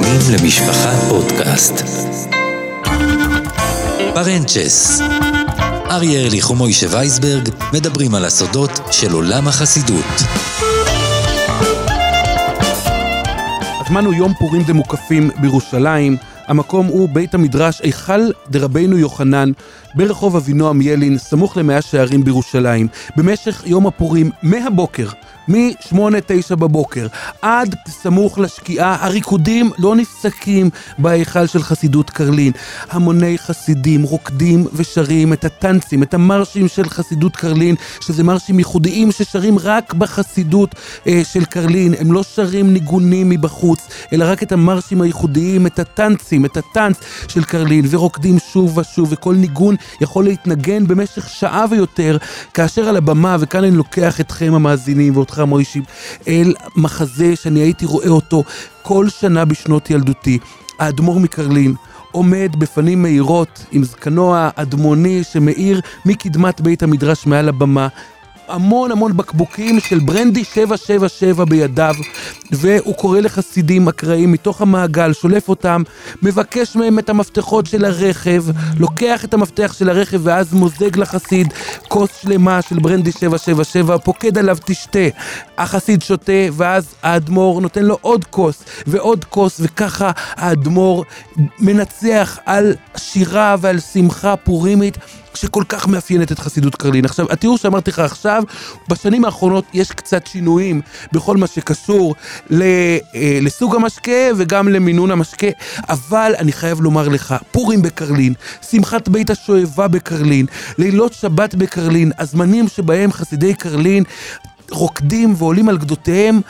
מאזינים למשפחה פודקאסט. פרנצ'ס. אריה ארליך ומוישה וייסברג מדברים על הסודות של עולם החסידות. הזמן הוא יום פורים דמוקפים בירושלים. המקום הוא בית המדרש היכל דרבנו יוחנן ברחוב אבינועם ילין, סמוך למאה שערים בירושלים. במשך יום הפורים, מהבוקר, מ-8-9 בבוקר, עד סמוך לשקיעה, הריקודים לא נפסקים בהיכל של חסידות קרלין. המוני חסידים רוקדים ושרים את הטנצים, את המרשים של חסידות קרלין, שזה מרשים ייחודיים ששרים רק בחסידות אה, של קרלין. הם לא שרים ניגונים מבחוץ, אלא רק את המרשים הייחודיים, את הטנצים, את הטנץ של קרלין, ורוקדים שוב ושוב, וכל ניגון יכול להתנגן במשך שעה ויותר, כאשר על הבמה, וכאן אני לוקח אתכם המאזינים ואותך מוישי, אל מחזה שאני הייתי רואה אותו כל שנה בשנות ילדותי. האדמו"ר מקרלין. עומד בפנים מאירות עם זקנו האדמוני שמאיר מקדמת בית המדרש מעל הבמה המון המון בקבוקים של ברנדי 777 בידיו, והוא קורא לחסידים אקראיים מתוך המעגל, שולף אותם, מבקש מהם את המפתחות של הרכב, לוקח את המפתח של הרכב ואז מוזג לחסיד כוס שלמה של ברנדי 777, פוקד עליו תשתה. החסיד שותה, ואז האדמו"ר נותן לו עוד כוס ועוד כוס, וככה האדמו"ר מנצח על שירה ועל שמחה פורימית. שכל כך מאפיינת את חסידות קרלין. עכשיו, התיאור שאמרתי לך עכשיו, בשנים האחרונות יש קצת שינויים בכל מה שקשור ל, אה, לסוג המשקה וגם למינון המשקה, אבל אני חייב לומר לך, פורים בקרלין, שמחת בית השואבה בקרלין, לילות שבת בקרלין, הזמנים שבהם חסידי קרלין רוקדים ועולים על גדותיהם,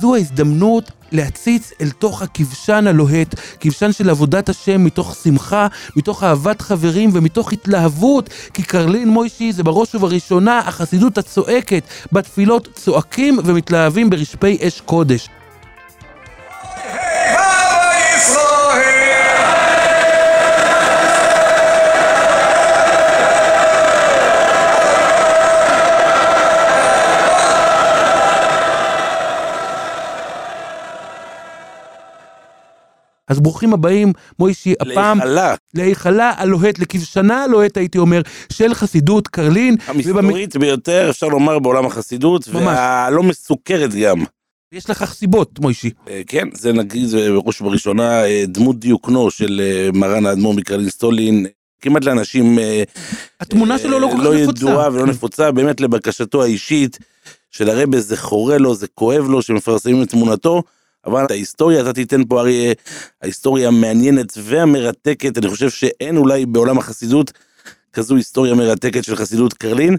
זו ההזדמנות להציץ אל תוך הכבשן הלוהט, כבשן של עבודת השם מתוך שמחה, מתוך אהבת חברים ומתוך התלהבות, כי קרלין מוישי זה בראש ובראשונה החסידות הצועקת, בתפילות צועקים ומתלהבים ברשפי אש קודש. אז ברוכים הבאים, מוישי, הפעם... להיכלה. להיכלה הלוהט, לכבשנה הלוהט, הייתי אומר, של חסידות קרלין. המסתורית ובמ... ביותר, אפשר לומר, בעולם החסידות, ממש. והלא מסוכרת גם. יש לכך סיבות, מוישי. אה, כן, זה נגיד, בראש ובראשונה אה, דמות דיוקנו של אה, מרן האדמו"ר מקרלין סטולין. כמעט לאנשים התמונה שלו לא כל כך לא נפוצה. ידועה ולא כן. נפוצה, באמת לבקשתו האישית של הרבה, זה חורה לו, זה כואב לו, שמפרסמים את תמונתו. אבל את ההיסטוריה, אתה תיתן פה אריה, ההיסטוריה המעניינת והמרתקת, אני חושב שאין אולי בעולם החסידות כזו היסטוריה מרתקת של חסידות קרלין.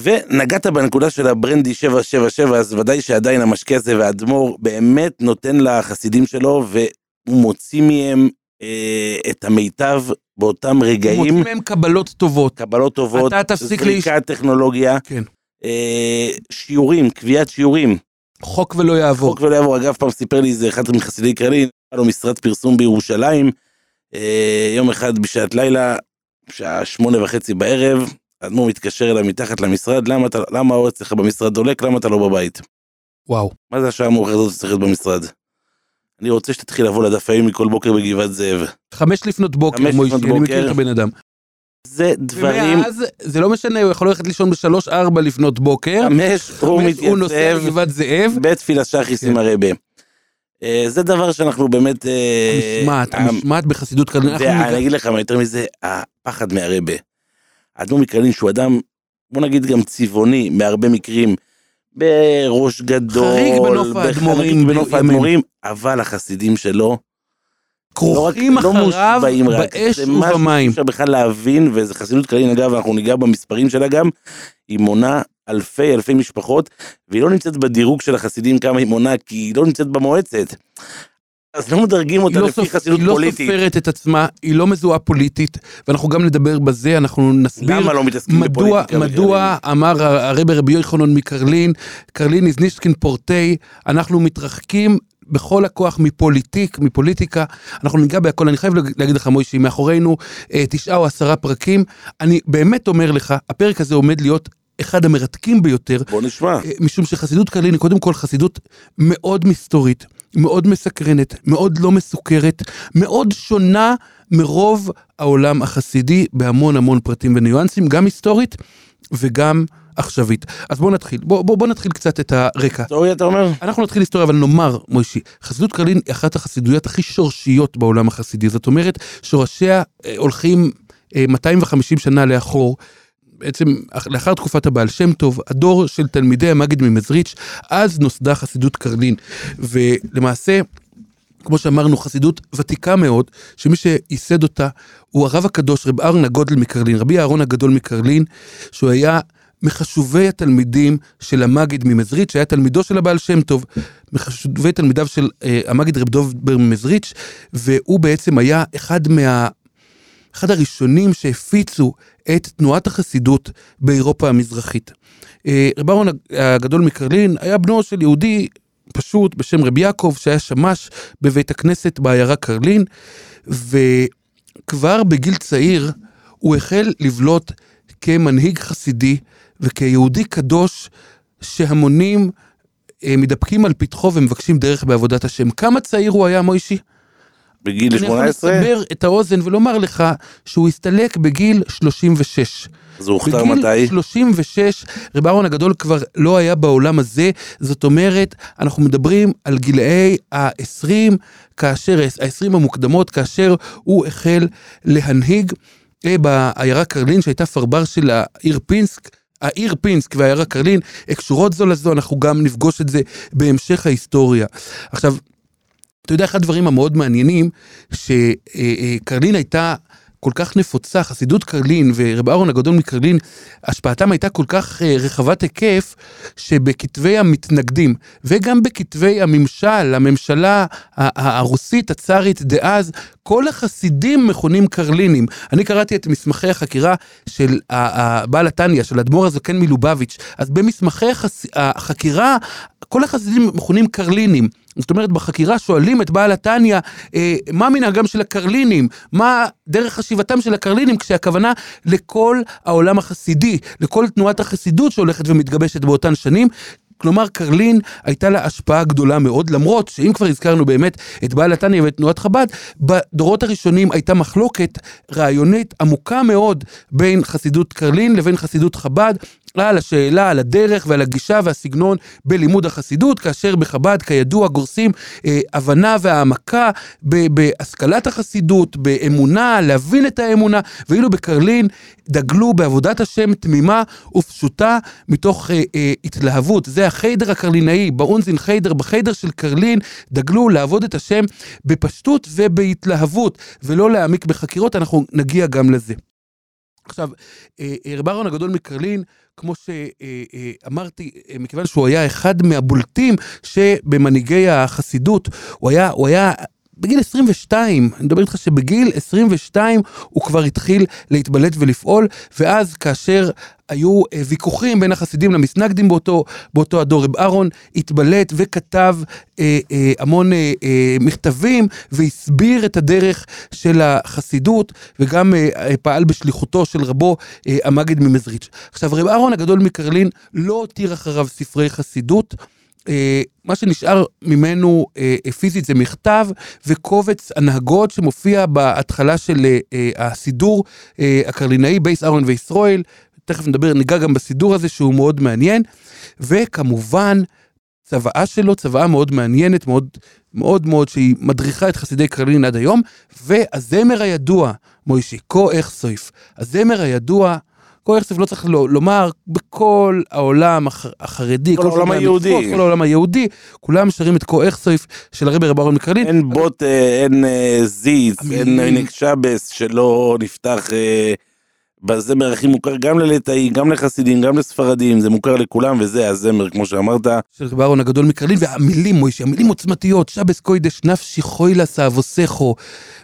ונגעת בנקודה של הברנדי 777, אז ודאי שעדיין המשקה הזה והאדמו"ר באמת נותן לחסידים שלו, והוא מוציא מהם אה, את המיטב באותם רגעים. מוצאים מהם קבלות טובות. קבלות טובות, אתה תפסיק להיש- זריקת טכנולוגיה, כן. אה, שיעורים, קביעת שיעורים. חוק ולא יעבור. חוק ולא יעבור, אגב, פעם סיפר לי איזה אחד מחסידי קרלין, היה לו משרד פרסום בירושלים, אה, יום אחד בשעת לילה, שעה שמונה וחצי בערב, האדמו"ר מתקשר אליי מתחת למשרד, למה, אתה, למה האור אצלך במשרד דולק, למה אתה לא בבית? וואו. מה זה השעה המאוחרת הזאת שצריך להיות במשרד? אני רוצה שתתחיל לבוא לדף היומי כל בוקר בגבעת זאב. חמש לפנות בוקר, מוישי, אני מכיר. את הבן אדם. זה דברים, ומאז, זה לא משנה, הוא יכול ללכת לישון בשלוש ארבע לפנות בוקר. חמש, הוא חמש, הוא נוסע מתייצב לגבעת זאב. בתפילה שחיס כן. עם הרבה. אה, זה דבר שאנחנו באמת... אה, המשמעת, המ- המשמעת בחסידות ואני ניגע- אגיד לך מה יותר מזה, הפחד מהרבה. האדמו"ר מקרלין שהוא אדם, בוא נגיד גם צבעוני, בהרבה מקרים, בראש גדול, חריג בנוף בחריג האדמו"רים בנוף בימינו. האדמו"רים, אבל החסידים שלו, כרוכים לא לא אחריו מושבעים רק, באש זה משהו ובמים. שאי אפשר בכלל להבין, וזה חסידות קרלין, אגב, אנחנו ניגע במספרים שלה גם, היא מונה אלפי אלפי משפחות, והיא לא נמצאת בדירוג של החסידים כמה היא מונה, כי היא לא נמצאת במועצת. אז לא מדרגים היא אותה לא, לפי סופ... חסידות היא לא פוליטית. סופרת את עצמה, היא לא מזוהה פוליטית, ואנחנו גם נדבר בזה, אנחנו נסביר למה לא מתעסקים מדוע, בפוליטיקה? מדוע אמר הרבי רבי יוחנן מקרלין, קרלין איז נישטקין פורטי, אנחנו מתרחקים בכל הכוח מפוליטיק, מפוליטיקה, אנחנו ניגע בהכל, אני חייב להגיד לך מוישי, מאחורינו אה, תשעה או עשרה פרקים, אני באמת אומר לך, הפרק הזה עומד להיות אחד המרתקים ביותר, בוא נשמע. אה, משום שחסידות קרלין היא קודם כל חסידות מאוד מסתורית. מאוד מסקרנת, מאוד לא מסוכרת, מאוד שונה מרוב העולם החסידי בהמון המון פרטים וניואנסים, גם היסטורית וגם עכשווית. אז בואו נתחיל, בואו בוא, בוא נתחיל קצת את הרקע. היסטוריה אתה אומר? אנחנו נתחיל היסטוריה, אבל נאמר, מוישי, חסידות קרלין היא אחת החסידויות הכי שורשיות בעולם החסידי. זאת אומרת, שורשיה אה, הולכים אה, 250 שנה לאחור. בעצם לאחר תקופת הבעל שם טוב, הדור של תלמידי המגיד ממזריץ', אז נוסדה חסידות קרלין. ולמעשה, כמו שאמרנו, חסידות ותיקה מאוד, שמי שייסד אותה הוא הרב הקדוש, רב אהרון הגודל מקרלין, רבי אהרון הגדול מקרלין, שהוא היה מחשובי התלמידים של המגיד ממזריץ', שהיה תלמידו של הבעל שם טוב, מחשובי תלמידיו של אה, המגיד רב דוב ממזריץ', והוא בעצם היה אחד מה... אחד הראשונים שהפיצו את תנועת החסידות באירופה המזרחית. אה, רב אהרון הגדול מקרלין היה בנו של יהודי פשוט בשם רבי יעקב, שהיה שמש בבית הכנסת בעיירה קרלין, וכבר בגיל צעיר הוא החל לבלוט כמנהיג חסידי וכיהודי קדוש שהמונים אה, מתדפקים על פתחו ומבקשים דרך בעבודת השם. כמה צעיר הוא היה, מוישי? בגיל 18? אני יכול לסבר את האוזן ולומר לך שהוא הסתלק בגיל 36. אז הוא הוכתר בגיל מתי? 36, רב אהרון הגדול כבר לא היה בעולם הזה, זאת אומרת, אנחנו מדברים על גילאי ה-20, כאשר, ה-20 המוקדמות, כאשר הוא החל להנהיג אה, בעיירה קרלין, שהייתה פרבר של העיר פינסק. העיר פינסק והעיירה קרלין קשורות זו לזו, אנחנו גם נפגוש את זה בהמשך ההיסטוריה. עכשיו, אתה יודע, אחד הדברים המאוד מעניינים, שקרלין הייתה כל כך נפוצה, חסידות קרלין ורב אהרון הגדול מקרלין, השפעתם הייתה כל כך אה, רחבת היקף, שבכתבי המתנגדים, וגם בכתבי הממשל, הממשלה הרוסית, הצארית דאז, כל החסידים מכונים קרלינים. אני קראתי את מסמכי החקירה של הבעל התניא, של אדמו"ר הזקן מלובביץ', אז במסמכי החקירה, כל החסידים מכונים קרלינים. זאת אומרת, בחקירה שואלים את בעל התניא, אה, מה מנהגם של הקרלינים? מה דרך חשיבתם של הקרלינים? כשהכוונה לכל העולם החסידי, לכל תנועת החסידות שהולכת ומתגבשת באותן שנים. כלומר, קרלין הייתה לה השפעה גדולה מאוד, למרות שאם כבר הזכרנו באמת את בעל התניא ואת תנועת חב"ד, בדורות הראשונים הייתה מחלוקת רעיונית עמוקה מאוד בין חסידות קרלין לבין חסידות חב"ד. על השאלה, על הדרך ועל הגישה והסגנון בלימוד החסידות, כאשר בחב"ד, כידוע, גורסים אה, הבנה והעמקה בהשכלת החסידות, באמונה, להבין את האמונה, ואילו בקרלין דגלו בעבודת השם תמימה ופשוטה מתוך אה, אה, התלהבות. זה החיידר הקרלינאי, באונזין חיידר, בחיידר של קרלין, דגלו לעבוד את השם בפשטות ובהתלהבות, ולא להעמיק בחקירות, אנחנו נגיע גם לזה. עכשיו, אה, אה, רב אהרון הגדול מקרלין, כמו שאמרתי, אה, מכיוון שהוא היה אחד מהבולטים שבמנהיגי החסידות, הוא היה, הוא היה בגיל 22, אני מדבר איתך שבגיל 22 הוא כבר התחיל להתבלט ולפעול, ואז כאשר היו אה, ויכוחים בין החסידים למסנגדים באותו, באותו הדור, רב אהרון התבלט וכתב אה, אה, המון אה, אה, מכתבים והסביר את הדרך של החסידות, וגם אה, אה, פעל בשליחותו של רבו אה, המגד ממזריץ'. עכשיו, רב אהרון הגדול מקרלין לא הותיר אחריו ספרי חסידות. אה, מה שנשאר ממנו אה, פיזית זה מכתב וקובץ הנהגות שמופיע בהתחלה של אה, הסידור הקרלינאי, בייס אהרון וישראל, תכף נדבר, ניגע גם בסידור הזה שהוא מאוד מעניין, וכמובן צוואה שלו, צוואה מאוד מעניינת, מאוד מאוד מאוד, שהיא מדריכה את חסידי קרלין עד היום, והזמר הידוע, מוישי, כה איך סויף, הזמר הידוע, כל יחסף לא צריך לומר, בכל העולם החרדי, כל העולם היהודי, כל העולם היהודי, כולם שרים את כה אכסויף של הרבי רב אהרון מקרלין. אין בוט, אין אה, זיץ, אין עינק שבס שלא נפתח אה, בזמר הכי מוכר גם לליטאי, גם לחסידים, גם לספרדים, זה מוכר לכולם וזה הזמר כמו שאמרת. של רב אהרון הגדול מקרלין, והמילים מוישי, המילים עוצמתיות, שבס קוידש נפשי חוילס אבוסכו,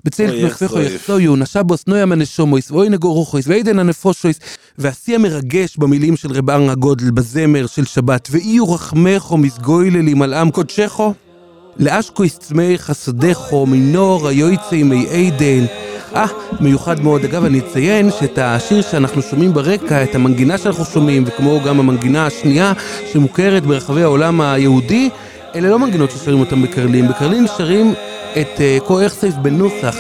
בצל כנפךו יחסויו, נשבוס נוים הנשומויס, ואוי נגורוכויס, ואידן הנפושויס, והשיא המרגש במילים של רב אהרון הגודל בזמר של שבת, ואיו רחמךו מסגויללי מלאם קודשךו, לאשקויס צמאי חסדךו מנור היועצי מי עדן. אה, מיוחד מאוד. אגב, אני אציין שאת השיר שאנחנו שומעים ברקע, את המנגינה שאנחנו שומעים, וכמו גם המנגינה השנייה שמוכרת ברחבי העולם היהודי, אלה לא מנגינות ששרים אותם בקרלין, בקרלין שרים את קו-אכסייף בנוסח,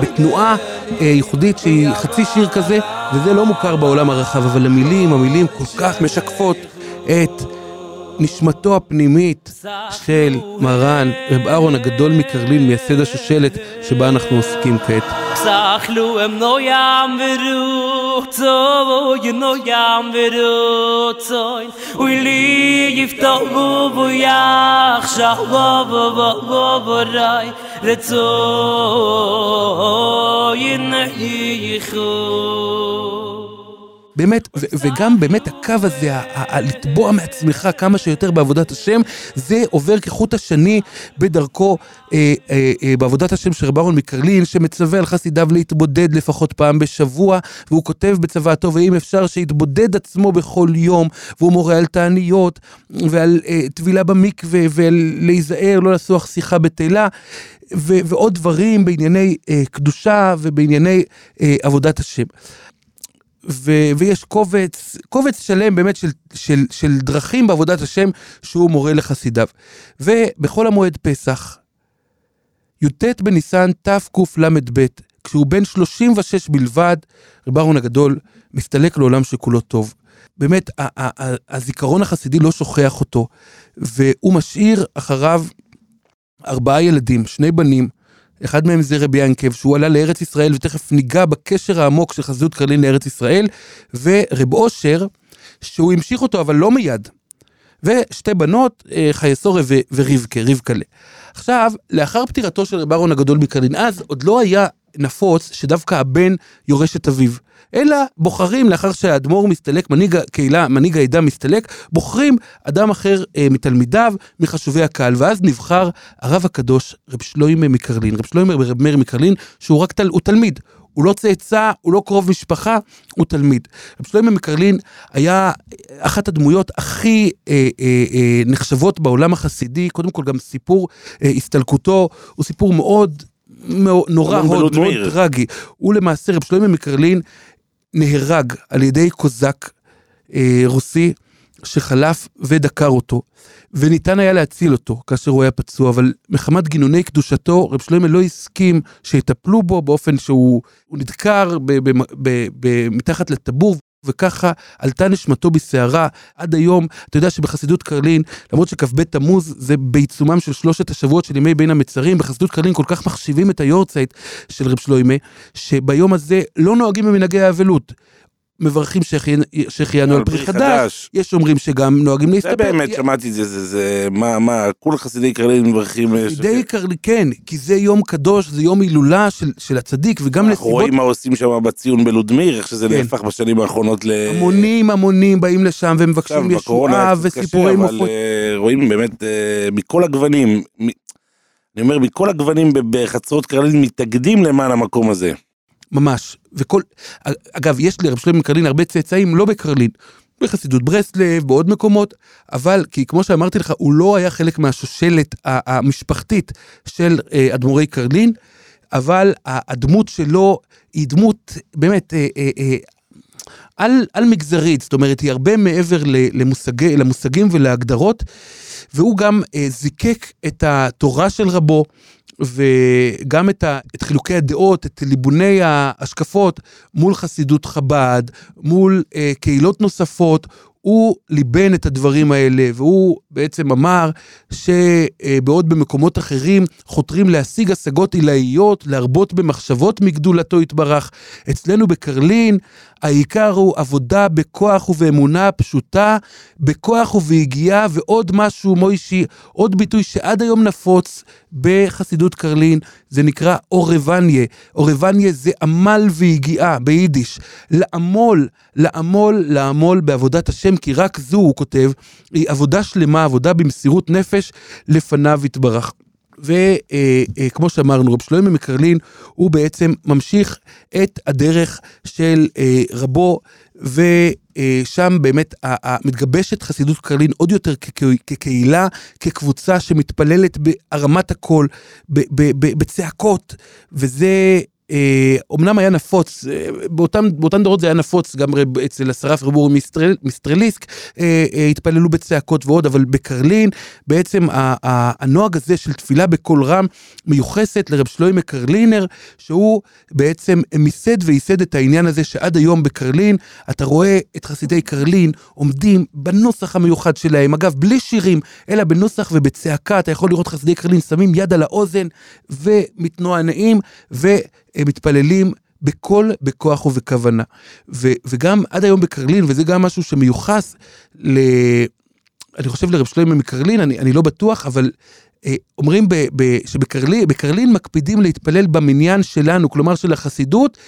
בתנועה ייחודית שהיא חצי שיר כזה, וזה לא מוכר בעולם הרחב, אבל המילים, המילים כל כך משקפות את נשמתו הפנימית של מרן, רב אהרון הגדול מקרלין, מייסד השושלת שבה אנחנו עוסקים כעת. Sachlu em no באמת, ו- וגם באמת הקו הזה, לטבוע מעצמך כמה שיותר בעבודת השם, זה עובר כחוט השני בדרכו אה, אה, אה, בעבודת השם של רב אהרון מקרלין, שמצווה על חסידיו להתבודד לפחות פעם בשבוע, והוא כותב בצוואתו, ואם אפשר שיתבודד עצמו בכל יום, והוא מורה על תעניות, ועל אה, טבילה במקווה, ולהיזהר, לא לסוח שיחה בתלה. ו- ועוד דברים בענייני אה, קדושה ובענייני אה, עבודת השם. ו- ויש קובץ, קובץ שלם באמת של, של, של דרכים בעבודת השם שהוא מורה לחסידיו. ובחול המועד פסח, י"ט בניסן תקל"ב, כשהוא בן 36 בלבד, רב אהרון הגדול מסתלק לעולם שכולו טוב. באמת, הזיכרון החסידי לא שוכח אותו, והוא משאיר אחריו ארבעה ילדים, שני בנים, אחד מהם זה רבי ינקב, שהוא עלה לארץ ישראל, ותכף ניגע בקשר העמוק של חסידות קרלין לארץ ישראל, ורב אושר, שהוא המשיך אותו, אבל לא מיד. ושתי בנות, אה, חייסורה ורבקה, רבקלה. עכשיו, לאחר פטירתו של רב אהרון הגדול מקרלין, אז עוד לא היה נפוץ שדווקא הבן יורש את אביו. אלא בוחרים, לאחר שהאדמו"ר מסתלק, מנהיג הקהילה, מנהיג העדה מסתלק, בוחרים אדם אחר אה, מתלמידיו, מחשובי הקהל, ואז נבחר הרב הקדוש, רב שלוימה מקרלין, רב שלוימה ורב מאיר מקרלין, שהוא רק תל, הוא תלמיד. הוא לא צאצא, הוא לא קרוב משפחה, הוא תלמיד. רב שלמה מקרלין היה אחת הדמויות הכי אה, אה, אה, נחשבות בעולם החסידי, קודם כל גם סיפור אה, הסתלקותו, הוא סיפור מאוד נורא מאוד מאוד טרגי. הוא למעשה, רב שלמה מקרלין, נהרג על ידי קוזק אה, רוסי שחלף ודקר אותו, וניתן היה להציל אותו כאשר הוא היה פצוע, אבל מחמת גינוני קדושתו, רב שלמה לא הסכים שיטפלו בו באופן שהוא נדקר מתחת לטבור. וככה עלתה נשמתו בסערה עד היום. אתה יודע שבחסידות קרלין, למרות שכ"ב תמוז זה בעיצומם של שלושת השבועות של ימי בין המצרים, בחסידות קרלין כל כך מחשיבים את היורצייט של רב שלוימה, שביום הזה לא נוהגים במנהגי האבלות. מברכים שהחיינו על פרי חדש, יש אומרים שגם נוהגים להסתפק. זה באמת, שמעתי את זה, זה, זה, מה, מה, כול חסידי קרלין מברכים. אה, חסידי קרלין, כן, כי זה יום קדוש, זה יום הילולה של, של הצדיק, וגם נסיבות... אנחנו רואים מה עושים שם בציון בלודמיר, איך שזה כן. נהפך בשנים האחרונות ל... המונים המונים באים לשם ומבקשים ישועה וסיפורי מופות. אבל uh, רואים באמת uh, מכל הגוונים. אני אומר, מכל הגוונים בחצרות קרלין מתאגדים למען המקום הזה. ממש. וכל, אגב, יש לרב שלמה מקרלין הרבה צאצאים לא בקרלין, בחסידות ברסלב, בעוד מקומות, אבל כי כמו שאמרתי לך, הוא לא היה חלק מהשושלת המשפחתית של אה, אדמו"רי קרלין, אבל הדמות שלו היא דמות באמת אה, אה, על, על מגזרית, זאת אומרת, היא הרבה מעבר למושגי, למושגים ולהגדרות, והוא גם זיקק את התורה של רבו. וגם את, ה, את חילוקי הדעות, את ליבוני ההשקפות מול חסידות חב"ד, מול אה, קהילות נוספות, הוא ליבן את הדברים האלה, והוא בעצם אמר שבעוד במקומות אחרים חותרים להשיג השגות עילאיות, להרבות במחשבות מגדולתו יתברך, אצלנו בקרלין העיקר הוא עבודה בכוח ובאמונה פשוטה, בכוח וביגיעה, ועוד משהו, מוישי, עוד ביטוי שעד היום נפוץ בחסידות קרלין, זה נקרא אורבניה. אורבניה זה עמל ויגיעה ביידיש. לעמול, לעמול, לעמול בעבודת השם, כי רק זו, הוא כותב, היא עבודה שלמה, עבודה במסירות נפש, לפניו יתברך. וכמו שאמרנו, רב שלמה מקרלין הוא בעצם ממשיך את הדרך של אה, רבו, ושם באמת מתגבשת חסידות קרלין עוד יותר כקהילה, כקבוצה שמתפללת בהרמת הקול, בצעקות, וזה אומנם היה נפוץ, אה, באותם, באותם דורות זה היה נפוץ, גם רב, אצל השרף רב אורי מיסטרל, מיסטרליסק אה, אה, התפללו בצעקות ועוד, אבל בקרלין בעצם ה, ה, הנוהג הזה של תפילה בקול רם מיוחסת לרב שלוימה קרלינר, שהוא בעצם מיסד וייסד את העניין הזה שעד היום בקרלין, אתה רואה את חסידי קרלין עומדים בנוסח המיוחד שלהם, אגב, בלי שירים, אלא בנוסח ובצעקה, אתה יכול לראות חסידי קרלין שמים יד על האוזן ומתנוענעים, ומתפללים בקול, בכוח ובכוונה. ו, וגם עד היום בקרלין, וזה גם משהו שמיוחס ל... אני חושב לרב שלמה מקרלין, אני, אני לא בטוח, אבל אה, אומרים ב, ב, שבקרלין מקפידים להתפלל במניין שלנו, כלומר של החסידות.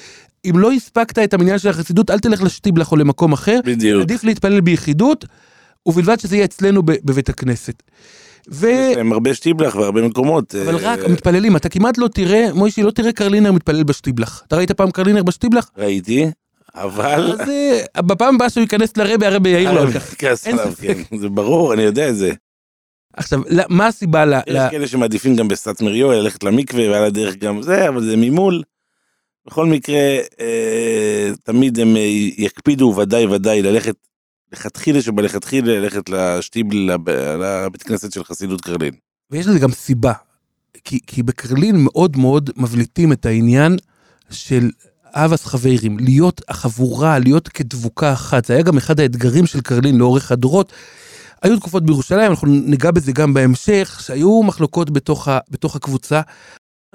אם לא הספקת את המניין של החסידות, אל תלך לשטיבלח או למקום אחר. בדיוק. עדיף להתפלל ביחידות, ובלבד שזה יהיה אצלנו ב, בבית הכנסת. ו... יש להם הרבה שטיבלח והרבה מקומות. אבל אה, רק מתפללים, אתה כמעט לא תראה, מוישי, לא תראה קרלינר מתפלל בשטיבלח. אתה ראית פעם קרלינר בשטיבלח? ראיתי, אבל... אז אה, בפעם הבאה שהוא ייכנס לרבה, הרבה יעיר לו על כך. אין ספק. כן, זה ברור, אני יודע את זה. עכשיו, מה הסיבה ל... יש כאלה שמעדיפים גם בסטמר יואל ללכת למקווה ועל הדרך גם זה, אבל זה ממול. בכל מקרה, אה, תמיד הם יקפידו ודאי ודאי ללכת, לכתחילה שבלכתחילה ללכת לשטיבל, לב- לבית כנסת של חסידות קרלין. ויש לזה גם סיבה. כי, כי בקרלין מאוד מאוד מבליטים את העניין של אבס חברים, להיות החבורה, להיות כדבוקה אחת. זה היה גם אחד האתגרים של קרלין לאורך הדורות. היו תקופות בירושלים, אנחנו ניגע בזה גם בהמשך, שהיו מחלוקות בתוך, ה, בתוך הקבוצה.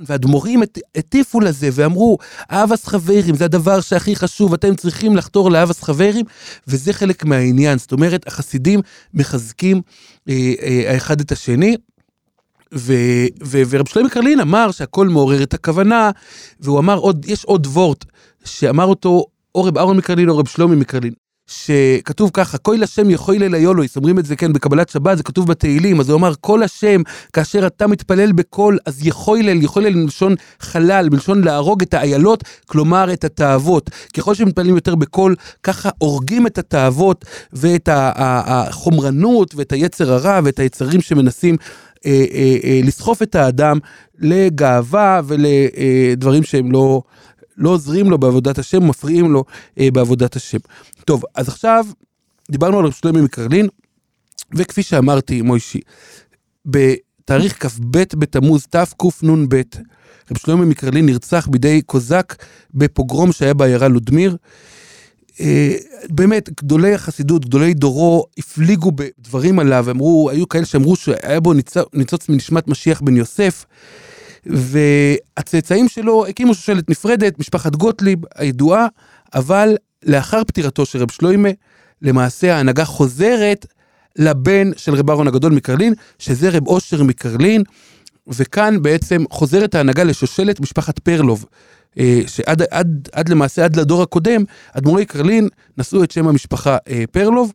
והאדמו"רים הט- הטיפו לזה ואמרו, אהבס חברים זה הדבר שהכי חשוב, אתם צריכים לחתור לאהבס חברים, וזה חלק מהעניין. זאת אומרת, החסידים מחזקים אה, אה, האחד את השני. ו, ו, ורב שלמה קרלין אמר שהכל מעורר את הכוונה, והוא אמר עוד, יש עוד וורט שאמר אותו או רב אהרון מקרלין או רב שלומי מקרלין, שכתוב ככה, כל השם יכול אל היולויס, אומרים את זה כן בקבלת שבת, זה כתוב בתהילים, אז הוא אמר, כל השם, כאשר אתה מתפלל בקול, אז יכול אל, יכול אל מלשון חלל, מלשון להרוג את האיילות, כלומר את התאוות. ככל שמתפללים יותר בקול, ככה הורגים את התאוות ואת החומרנות ואת היצר הרע ואת היצרים שמנסים אה, אה, אה, לסחוף את האדם לגאווה ולדברים שהם לא, לא עוזרים לו בעבודת השם, מפריעים לו אה, בעבודת השם. טוב, אז עכשיו דיברנו על רב שלמה מקרלין, וכפי שאמרתי, מוישי, בתאריך כ"ב בתמוז תקנ"ב, רב שלמה מקרלין נרצח בידי קוזק בפוגרום שהיה בעיירה לודמיר. אה, באמת, גדולי החסידות, גדולי דורו, הפליגו בדברים עליו, אמרו, היו כאלה שאמרו שהיה בו ניצוץ מנשמת משיח בן יוסף, והצאצאים שלו הקימו שושלת נפרדת, משפחת גוטליב הידועה, אבל לאחר פטירתו של רב שלוימה, למעשה ההנהגה חוזרת לבן של רב אהרון הגדול מקרלין, שזה רב אושר מקרלין, וכאן בעצם חוזרת ההנהגה לשושלת משפחת פרלוב. אה, שעד עד, עד למעשה, עד לדור הקודם, אדמו"רי קרלין נשאו את שם המשפחה אה, פרלוב.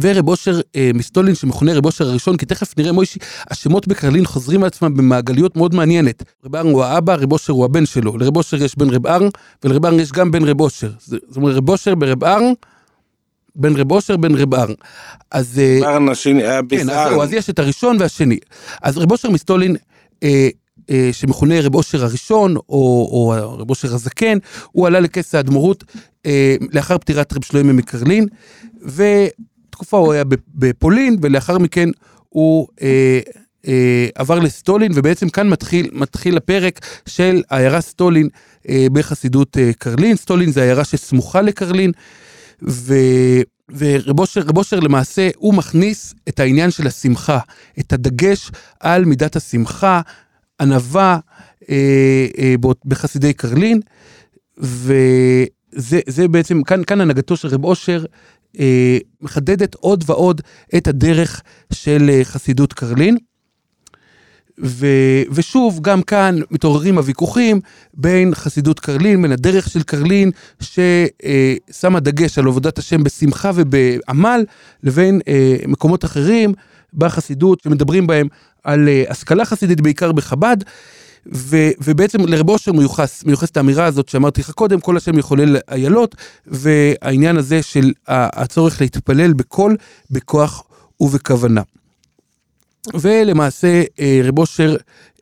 ורב אושר אה, מסטולין שמכונה רב אושר הראשון, כי תכף נראה מוישי, השמות בקרלין חוזרים על עצמם במעגליות מאוד מעניינת. רב ארן הוא האבא, רב אושר הוא הבן שלו. לרב אושר יש בן רב ארן, ולרב ארן יש גם בן רב אושר. זאת אומרת, רב אושר ברב ארן, בן רב אושר, בן רב ארן. אז... אה, ארן השני היה כן, אז, ביסארן. זהו, אז יש את הראשון והשני. אז רב אושר מסטולין, אה, אה, שמכונה רב אושר הראשון, או, או רב אושר הזקן, הוא עלה לכס האדמו"רות אה, לאחר פטירת רב שלמה מקרלין, ותקופה הוא היה בפ- בפולין, ולאחר מכן הוא אה, אה, עבר לסטולין, ובעצם כאן מתחיל, מתחיל הפרק של העיירה סטולין אה, בחסידות אה, קרלין. סטולין זה עיירה שסמוכה לקרלין, ו... ורב אושר, אושר למעשה, הוא מכניס את העניין של השמחה, את הדגש על מידת השמחה, ענווה אה, אה, בחסידי קרלין, וזה זה בעצם, כאן, כאן הנהגתו של רב אושר מחדדת עוד ועוד את הדרך של אה, חסידות קרלין. ו, ושוב, גם כאן מתעוררים הוויכוחים בין חסידות קרלין, בין הדרך של קרלין, ששמה דגש על עבודת השם בשמחה ובעמל, לבין אה, מקומות אחרים בחסידות, שמדברים בהם על אה, השכלה חסידית, בעיקר בחב"ד. ו, ובעצם לרב אושר מיוחס, מיוחסת האמירה הזאת שאמרתי לך קודם, כל השם יחולל איילות, והעניין הזה של הצורך להתפלל בקול, בכוח ובכוונה. ולמעשה אה, רב אושר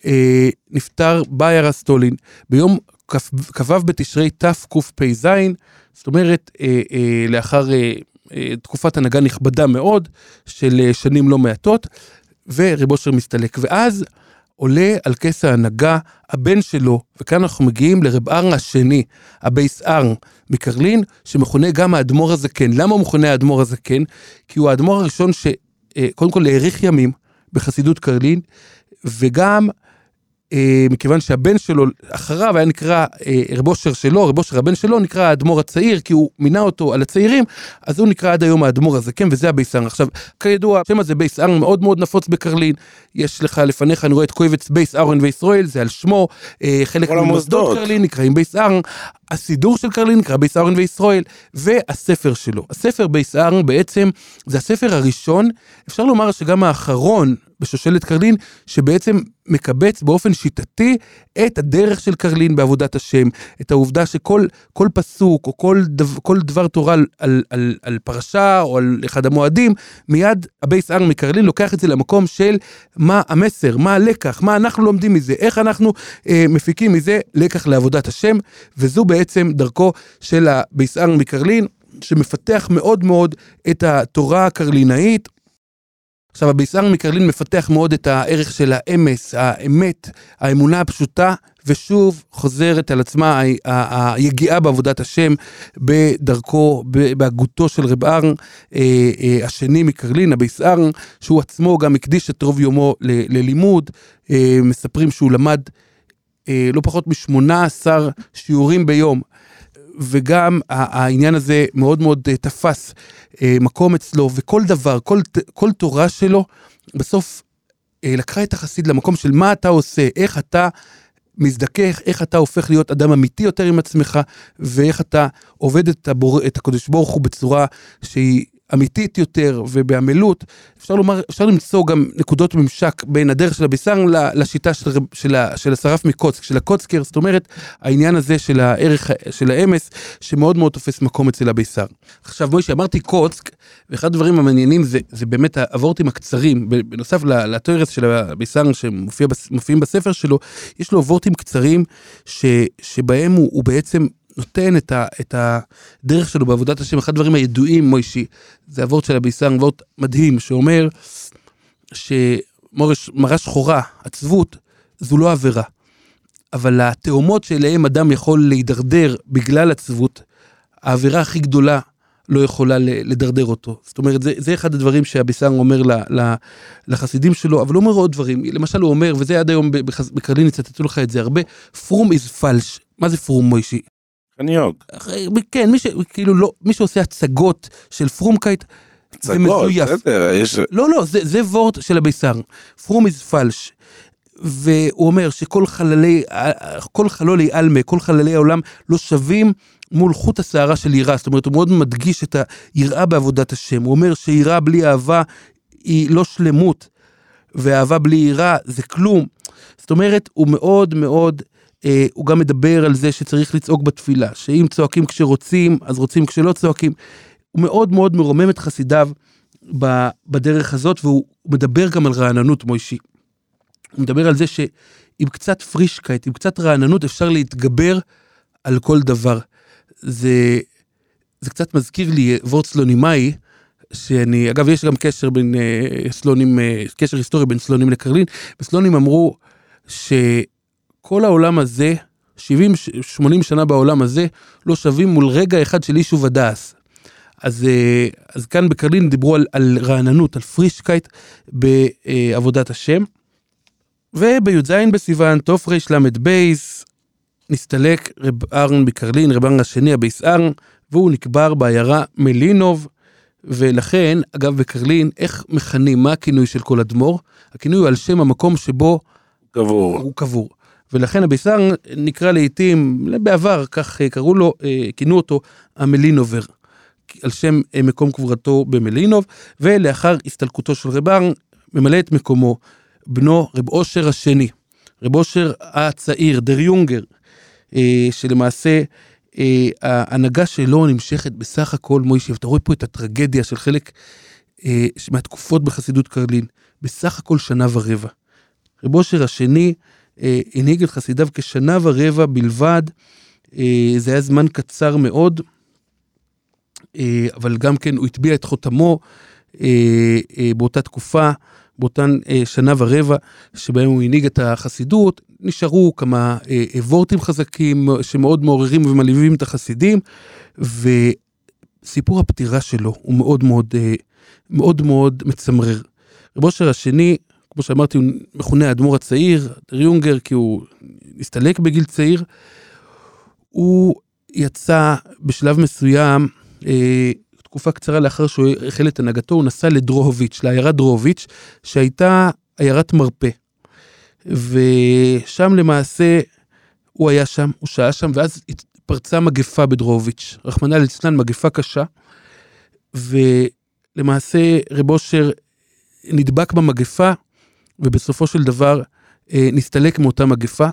אה, נפטר בעיירה סטולין ביום כ"ו בתשרי תקפ"ז, זאת אומרת, אה, לאחר תקופת הנהגה נכבדה מאוד של שנים לא מעטות, ורב אושר מסתלק. ואז עולה על כס ההנהגה הבן שלו, וכאן אנחנו מגיעים לרב ארן השני, הבייס ארן מקרלין, שמכונה גם האדמו"ר הזקן. למה הוא מכונה האדמו"ר הזקן? כי הוא האדמו"ר הראשון שקודם כל האריך ימים בחסידות קרלין, וגם אה, מכיוון שהבן שלו אחריו היה נקרא אה, רב אושר שלו, רב אושר הבן שלו נקרא האדמו"ר הצעיר, כי הוא מינה אותו על הצעירים, אז הוא נקרא עד היום האדמו"ר הזקן, וזה הבייס ארן. עכשיו, כידוע, השם הזה בייס ארן מאוד מאוד נפוץ בקרלין. יש לך לפניך, אני רואה את קובץ בייס ארן וישראל, זה על שמו, אה, חלק ממוסדות קרלין נקראים בייס ארן, הסידור של קרלין נקרא בייס ארן וישראל, והספר שלו. הספר בייס ארן בעצם זה הספר הראשון, אפשר לומר שגם האחרון בשושלת קרלין, שבעצם מקבץ באופן שיטתי את הדרך של קרלין בעבודת השם, את העובדה שכל כל פסוק או כל, דו, כל דבר תורה על, על, על, על פרשה או על אחד המועדים, מיד הבייס ארן מקרלין לוקח את זה למקום של מה המסר, מה הלקח, מה אנחנו לומדים מזה, איך אנחנו אה, מפיקים מזה לקח לעבודת השם, וזו בעצם דרכו של הבייס ארן מקרלין. שמפתח מאוד מאוד את התורה הקרלינאית, עכשיו, הביסר מקרלין מפתח מאוד את הערך של האמס, האמת, האמונה הפשוטה, ושוב חוזרת על עצמה היגיעה בעבודת השם בדרכו, בהגותו של רב ארן, אה, אה, השני מקרלין, הביסר, שהוא עצמו גם הקדיש את רוב יומו ללימוד, אה, מספרים שהוא למד לא פחות מ-18 שיעורים ביום. וגם העניין הזה מאוד מאוד אה, תפס אה, מקום אצלו, וכל דבר, כל, כל תורה שלו, בסוף אה, לקחה את החסיד למקום של מה אתה עושה, איך אתה מזדכך, איך אתה הופך להיות אדם אמיתי יותר עם עצמך, ואיך אתה עובד את, הבור, את הקדוש ברוך הוא בצורה שהיא אמיתית יותר ובעמלות, אפשר לומר, אפשר למצוא גם נקודות ממשק בין הדרך של הביסר לשיטה של, של, של השרף מקוצק, של הקוצקר, זאת אומרת, העניין הזה של הערך של האמס, שמאוד מאוד תופס מקום אצל הביסר. עכשיו, מוישה, אמרתי קוצק, ואחד הדברים המעניינים זה, זה באמת הוורטים הקצרים, בנוסף לתוירס של הביסר שמופיעים בספר שלו, יש לו וורטים קצרים ש, שבהם הוא, הוא בעצם נותן את, ה, את הדרך שלו בעבודת השם, אחד הדברים הידועים, מוישי, זה הוורט של הביסן, וורט מדהים, שאומר שמראה שחורה, עצבות, זו לא עבירה. אבל התאומות שאליהם אדם יכול להידרדר בגלל עצבות, העבירה הכי גדולה לא יכולה לדרדר אותו. זאת אומרת, זה, זה אחד הדברים שהביסן אומר ל, ל, לחסידים שלו, אבל הוא אומר עוד דברים. למשל, הוא אומר, וזה עד היום בקרלין יצטטו לך את זה הרבה, פרום איז פאלש. מה זה פרום מוישי? חניוק. כן, מי, ש, כאילו לא, מי שעושה הצגות של פרומקייט, זה מזויף. בסדר, יש... לא, לא, זה, זה וורט של הביסר. פרום איז פאלש. והוא אומר שכל חללי, כל חלולי עלמה, כל חללי העולם לא שווים מול חוט השערה של יראה. זאת אומרת, הוא מאוד מדגיש את היראה בעבודת השם. הוא אומר שיראה בלי אהבה היא לא שלמות, ואהבה בלי יראה זה כלום. זאת אומרת, הוא מאוד מאוד... אה, הוא גם מדבר על זה שצריך לצעוק בתפילה, שאם צועקים כשרוצים, אז רוצים כשלא צועקים. הוא מאוד מאוד מרומם את חסידיו בדרך הזאת, והוא מדבר גם על רעננות, מוישי. הוא מדבר על זה שעם קצת פרישקייט, עם קצת רעננות, אפשר להתגבר על כל דבר. זה, זה קצת מזכיר לי וורט סלונימאי, שאני, אגב, יש גם קשר בין אה, סלונים, אה, קשר היסטורי בין סלונים לקרלין, וסלונים אמרו ש... כל העולם הזה, 70-80 שנה בעולם הזה, לא שווים מול רגע אחד של יישוב הדעת. אז, אה, אז כאן בקרלין דיברו על, על רעננות, על פרישקייט בעבודת השם. ובי"ז בסיוון, בייס, נסתלק רב ארן בקרלין, רב ארן השני, הבייס ארן, והוא נקבר בעיירה מלינוב. ולכן, אגב, בקרלין, איך מכנים, מה הכינוי של כל אדמו"ר? הכינוי הוא על שם המקום שבו קבור. הוא קבור. ולכן הביסר נקרא לעיתים, בעבר, כך אה, קראו לו, אה, כינו אותו המלינובר, על שם אה, מקום קבורתו במלינוב, ולאחר הסתלקותו של רבר, ממלא את מקומו בנו רב אושר השני, רב אושר הצעיר, דר יונגר, שלמעשה ההנהגה שלו נמשכת בסך הכל, מוישי, אתה רואה פה את הטרגדיה של חלק מהתקופות בחסידות קרלין, בסך הכל שנה ורבע. רב אושר השני, הנהיג את חסידיו כשנה ורבע בלבד. אה, זה היה זמן קצר מאוד, אה, אבל גם כן הוא הטביע את חותמו אה, אה, באותה תקופה, באותן אה, שנה ורבע שבהם הוא הנהיג את החסידות, נשארו כמה אה, אה, וורטים חזקים שמאוד מעוררים ומלהיבים את החסידים, וסיפור הפטירה שלו הוא מאוד מאוד, אה, מאוד מאוד מצמרר. רב אושר השני, כמו שאמרתי, הוא מכונה האדמו"ר הצעיר, יונגר, כי הוא הסתלק בגיל צעיר. הוא יצא בשלב מסוים, אה, תקופה קצרה לאחר שהוא החל את הנהגתו, הוא נסע לדרוהוביץ', לעיירת דרוהוביץ', שהייתה עיירת מרפא. ושם למעשה, הוא היה שם, הוא שהה שם, ואז פרצה מגפה בדרוהוביץ', רחמנא ליצלן, מגפה קשה. ולמעשה רב אושר נדבק במגפה, ובסופו של דבר אה, נסתלק מאותה מגפה.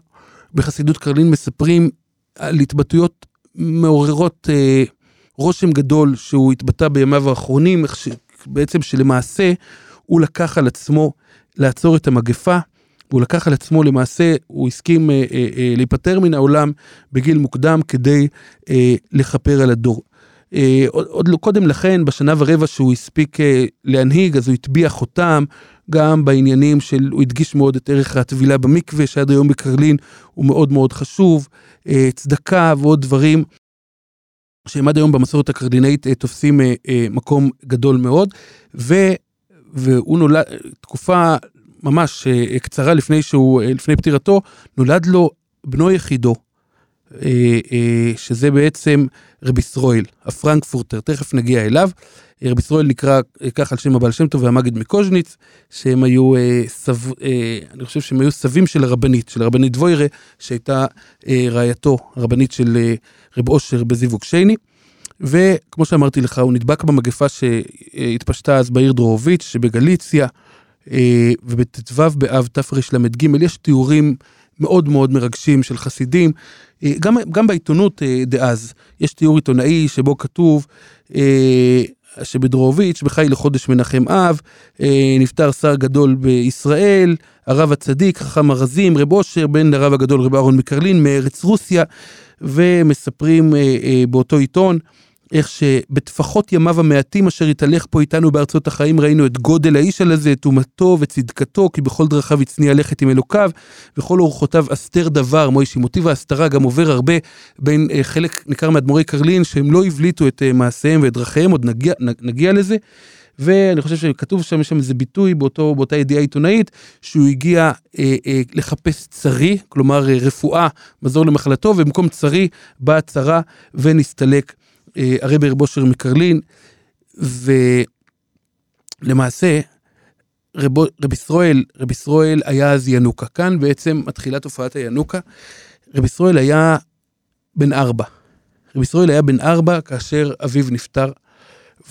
בחסידות קרלין מספרים על התבטאויות מעוררות אה, רושם גדול שהוא התבטא בימיו האחרונים, ש... בעצם שלמעשה הוא לקח על עצמו לעצור את המגפה, והוא לקח על עצמו למעשה, הוא הסכים אה, אה, אה, להיפטר מן העולם בגיל מוקדם כדי אה, לכפר על הדור. אה, עוד, עוד לא קודם לכן, בשנה ורבע שהוא הספיק אה, להנהיג, אז הוא הטביע חותם גם בעניינים של, הוא הדגיש מאוד את ערך הטבילה במקווה, שעד היום בקרלין הוא מאוד מאוד חשוב, אה, צדקה ועוד דברים שהם עד היום במסורת הקרדינאית אה, תופסים אה, אה, מקום גדול מאוד, ו, והוא נולד, תקופה ממש קצרה לפני שהוא, לפני פטירתו, נולד לו בנו יחידו, שזה בעצם רבי ישראל, הפרנקפורטר, תכף נגיע אליו. אה, רבי ישראל נקרא אה, כך על שם הבעל שם טוב והמגיד מקוז'ניץ, שהם היו, אה, סב, אה, אני חושב שהם היו סבים של הרבנית, של הרבנית ווירה, שהייתה אה, רעייתו, הרבנית של אה, רב אושר בזיווג שייני. וכמו שאמרתי לך, הוא נדבק במגפה שהתפשטה אז בעיר דרוהוביץ' שבגליציה, אה, ובט"ו באב תרל"ג יש תיאורים מאוד מאוד מרגשים של חסידים. אה, גם, גם בעיתונות אה, דאז, יש תיאור עיתונאי שבו כתוב אה, שבדרוהוביץ' בחי לחודש מנחם אב, נפטר שר גדול בישראל, הרב הצדיק, חכם ארזים, רב אושר, בן הרב הגדול רב אהרון מקרלין, מארץ רוסיה, ומספרים באותו עיתון. איך שבטפחות ימיו המעטים אשר התהלך פה איתנו בארצות החיים ראינו את גודל האיש על הזה, את אומתו וצדקתו, כי בכל דרכיו הצניע לכת עם אלוקיו, וכל אורחותיו אסתר דבר, מוישי. מוטיב ההסתרה גם עובר הרבה בין אה, חלק ניכר מאדמו"רי קרלין, שהם לא הבליטו את אה, מעשיהם ואת דרכיהם, עוד נגיע, נגיע לזה. ואני חושב שכתוב שם, יש שם איזה ביטוי באותו, באותה ידיעה עיתונאית, שהוא הגיע אה, אה, לחפש צרי, כלומר אה, רפואה, מזור למחלתו, ובמקום צרי באה צרה ונסתלק. אה, הרבי רב אושר מקרלין, ולמעשה, רב, רב ישראל, רב ישראל היה אז ינוקה. כאן בעצם מתחילה תופעת הינוקה. רב ישראל היה בן ארבע. רב ישראל היה בן ארבע כאשר אביו נפטר,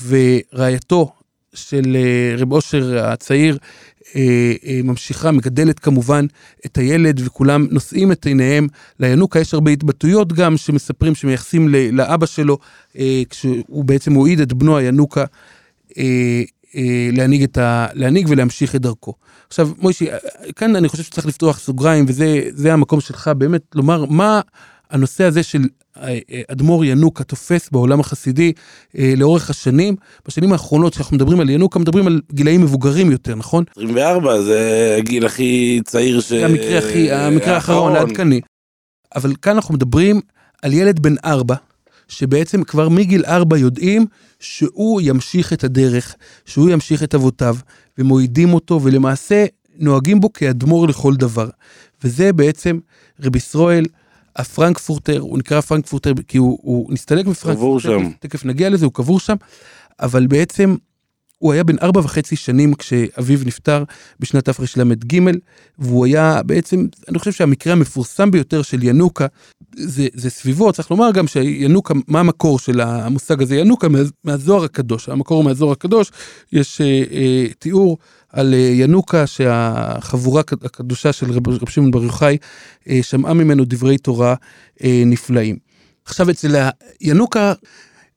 ורעייתו של אה, רב אושר הצעיר ממשיכה, מגדלת כמובן את הילד, וכולם נושאים את עיניהם לינוקה. יש הרבה התבטאויות גם שמספרים, שמייחסים לאבא שלו, אה, כשהוא בעצם הועיד את בנו הינוקה. להנהיג, את ה... להנהיג ולהמשיך את דרכו. עכשיו, מוישי, כאן אני חושב שצריך לפתוח סוגריים, וזה המקום שלך באמת לומר מה הנושא הזה של אה, אה, אדמו"ר ינוקה תופס בעולם החסידי אה, לאורך השנים. בשנים האחרונות שאנחנו מדברים על ינוקה, מדברים על גילאים מבוגרים יותר, נכון? 24 זה הגיל הכי צעיר ש... זה המקרה הכי, המקרה האחרון, העדכני. אבל כאן אנחנו מדברים על ילד בן ארבע, שבעצם כבר מגיל ארבע יודעים שהוא ימשיך את הדרך, שהוא ימשיך את אבותיו, ומועידים אותו, ולמעשה נוהגים בו כאדמו"ר לכל דבר. וזה בעצם רבי ישראל, הפרנקפורטר, הוא נקרא פרנקפורטר כי הוא, הוא נסתלק מפרנקפורטר, תכף, תכף נגיע לזה, הוא קבור שם, אבל בעצם הוא היה בן ארבע וחצי שנים כשאביו נפטר בשנת תרל"ג, והוא היה בעצם, אני חושב שהמקרה המפורסם ביותר של ינוקה, זה, זה סביבו, צריך לומר גם שינוקה, מה המקור של המושג הזה? ינוקה מה, מהזוהר הקדוש, המקור מהזוהר הקדוש, יש אה, אה, תיאור על אה, ינוקה שהחבורה הקדושה של רב, שמעון בר יוחאי אה, שמעה ממנו דברי תורה אה, נפלאים. עכשיו אצל ינוקה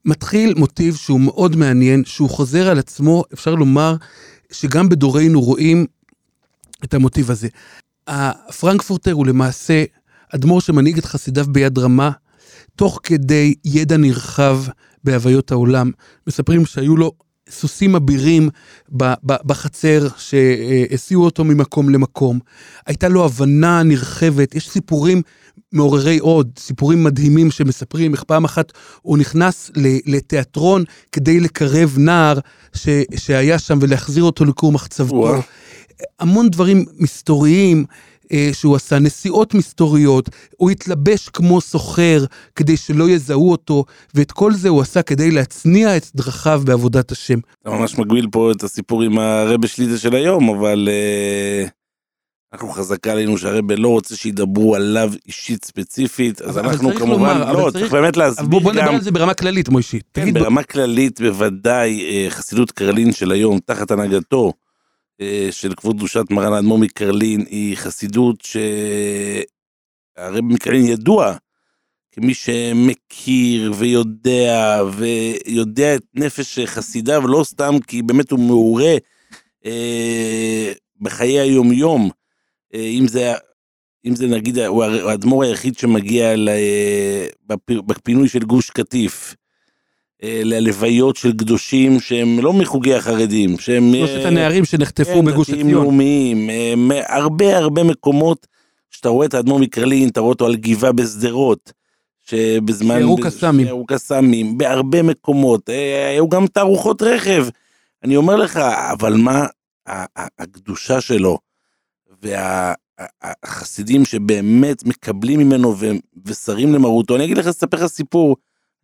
מתחיל מוטיב שהוא מאוד מעניין, שהוא חוזר על עצמו, אפשר לומר שגם בדורנו רואים את המוטיב הזה. הפרנקפורטר הוא למעשה אדמו"ר שמנהיג את חסידיו ביד רמה, תוך כדי ידע נרחב בהוויות העולם. מספרים שהיו לו סוסים אבירים בחצר שהסיעו אותו ממקום למקום. הייתה לו הבנה נרחבת, יש סיפורים מעוררי עוד, סיפורים מדהימים שמספרים איך פעם אחת הוא נכנס לתיאטרון כדי לקרב נער ש, שהיה שם ולהחזיר אותו לכור מחצבתו. המון דברים מסתוריים. אה, שהוא עשה נסיעות מסתוריות, הוא התלבש כמו סוחר כדי שלא יזהו אותו, ואת כל זה הוא עשה כדי להצניע את דרכיו בעבודת השם. אתה ממש מגביל פה את הסיפור עם הרבה שליטה של היום, אבל uh, אנחנו חזקה עלינו שהרבה לא רוצה שידברו עליו אישית ספציפית, אז אנחנו כמובן, לומר, לא, צריך, צריך באמת להסביר בוא, בוא גם... בוא נדבר על זה ברמה כללית, מוישי. כן, ברמה בוא... כללית בוודאי uh, חסידות קרלין של היום, תחת הנהגתו. אה, של כבוד קדושת מרן האדמו"ר מקרלין היא חסידות שהרב מקרלין ידוע כמי שמכיר ויודע ויודע את נפש חסידיו לא סתם כי באמת הוא מעורה אה, בחיי היום יום אה, אם זה אם זה נגיד הוא האדמו"ר היחיד שמגיע ל, בפינוי של גוש קטיף. אה, ללוויות של קדושים שהם לא מחוגי החרדים, שהם... שלושת אה, הנערים שנחטפו כן, בגוש עציון. לאומיים, אה, הרבה הרבה מקומות שאתה רואה את האדמו"ר מקרלין, אתה רואה אותו על גבעה בשדרות, שבזמן... שירו קסאמים. שירו קסאמים, בהרבה מקומות, היו גם תערוכות רכב. אני אומר לך, אבל מה הקדושה שלו, והחסידים שבאמת מקבלים ממנו ושרים למרותו, אני אגיד לך, אספר לך סיפור.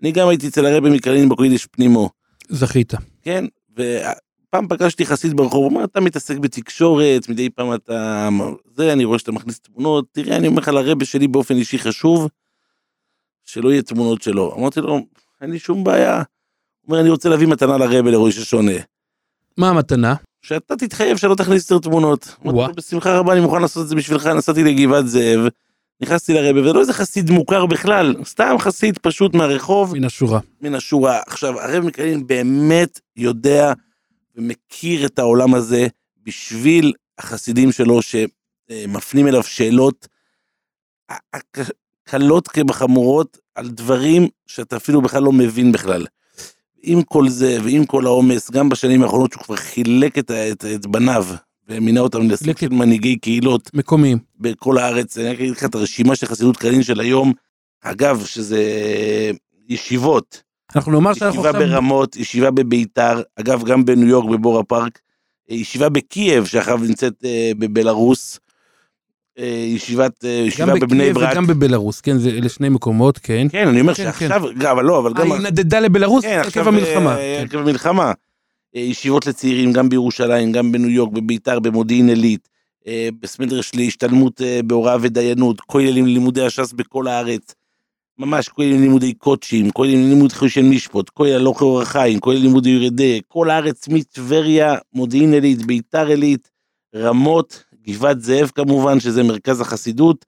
אני גם הייתי אצל הרבי מקרלין בקוידיש פנימו. זכית. כן, ופעם פגשתי חסיד ברחוב, הוא אומר, אתה מתעסק בתקשורת, מדי פעם אתה... זה, אני רואה שאתה מכניס תמונות, תראה, אני אומר לך לרבי שלי באופן אישי חשוב, שלא יהיה תמונות שלו. אמרתי לו, אין לי שום בעיה. הוא אומר, אני רוצה להביא מתנה לרבי לראש השונה. מה המתנה? שאתה תתחייב שלא תכניס יותר תמונות. אמרתי, בשמחה רבה, אני מוכן לעשות את זה בשבילך, נסעתי לגבעת זאב. נכנסתי לרבה, ולא איזה חסיד מוכר בכלל, סתם חסיד פשוט מהרחוב. מן השורה. מן השורה. עכשיו, הרב מקרלין באמת יודע ומכיר את העולם הזה בשביל החסידים שלו שמפנים אליו שאלות קלות כבחמורות על דברים שאתה אפילו בכלל לא מבין בכלל. עם כל זה ועם כל העומס, גם בשנים האחרונות שהוא כבר חילק את, את, את בניו ומינה אותם לסוג של מנהיגי קהילות. מקומיים. בכל הארץ. אני אגיד לך את הרשימה של חסידות קרלין של היום. אגב, שזה ישיבות. אנחנו נאמר שאנחנו עכשיו... ישיבה ברמות, ישיבה בביתר, אגב, גם בניו יורק, בבורה פארק. ישיבה בקייב, שאחריו נמצאת אה, בבלארוס. אה, ישיבת, אה, ישיבה בבני ברק. וגם בבלארוס, כן, זה אלה שני מקומות, כן. כן, אני אומר כן, שעכשיו, כן. אבל לא, אבל גם... היא נדדה לבלארוס כן, עקב המלחמה. עקב המלחמה. אה, ישיבות לצעירים גם בירושלים, גם בניו יורק, בביתר, במודיעין עילית, אה, בסמדרש להשתלמות אה, בהוראה ודיינות, כוללים ללימודי הש"ס בכל הארץ, ממש כוללים לימודי קודשים, כוללים לימוד חושן משפוט, כולל הלוך אורח חיים, כולל לימודי ירדי, כל הארץ מטבריה, מודיעין עילית, ביתר עילית, רמות, גבעת זאב כמובן, שזה מרכז החסידות,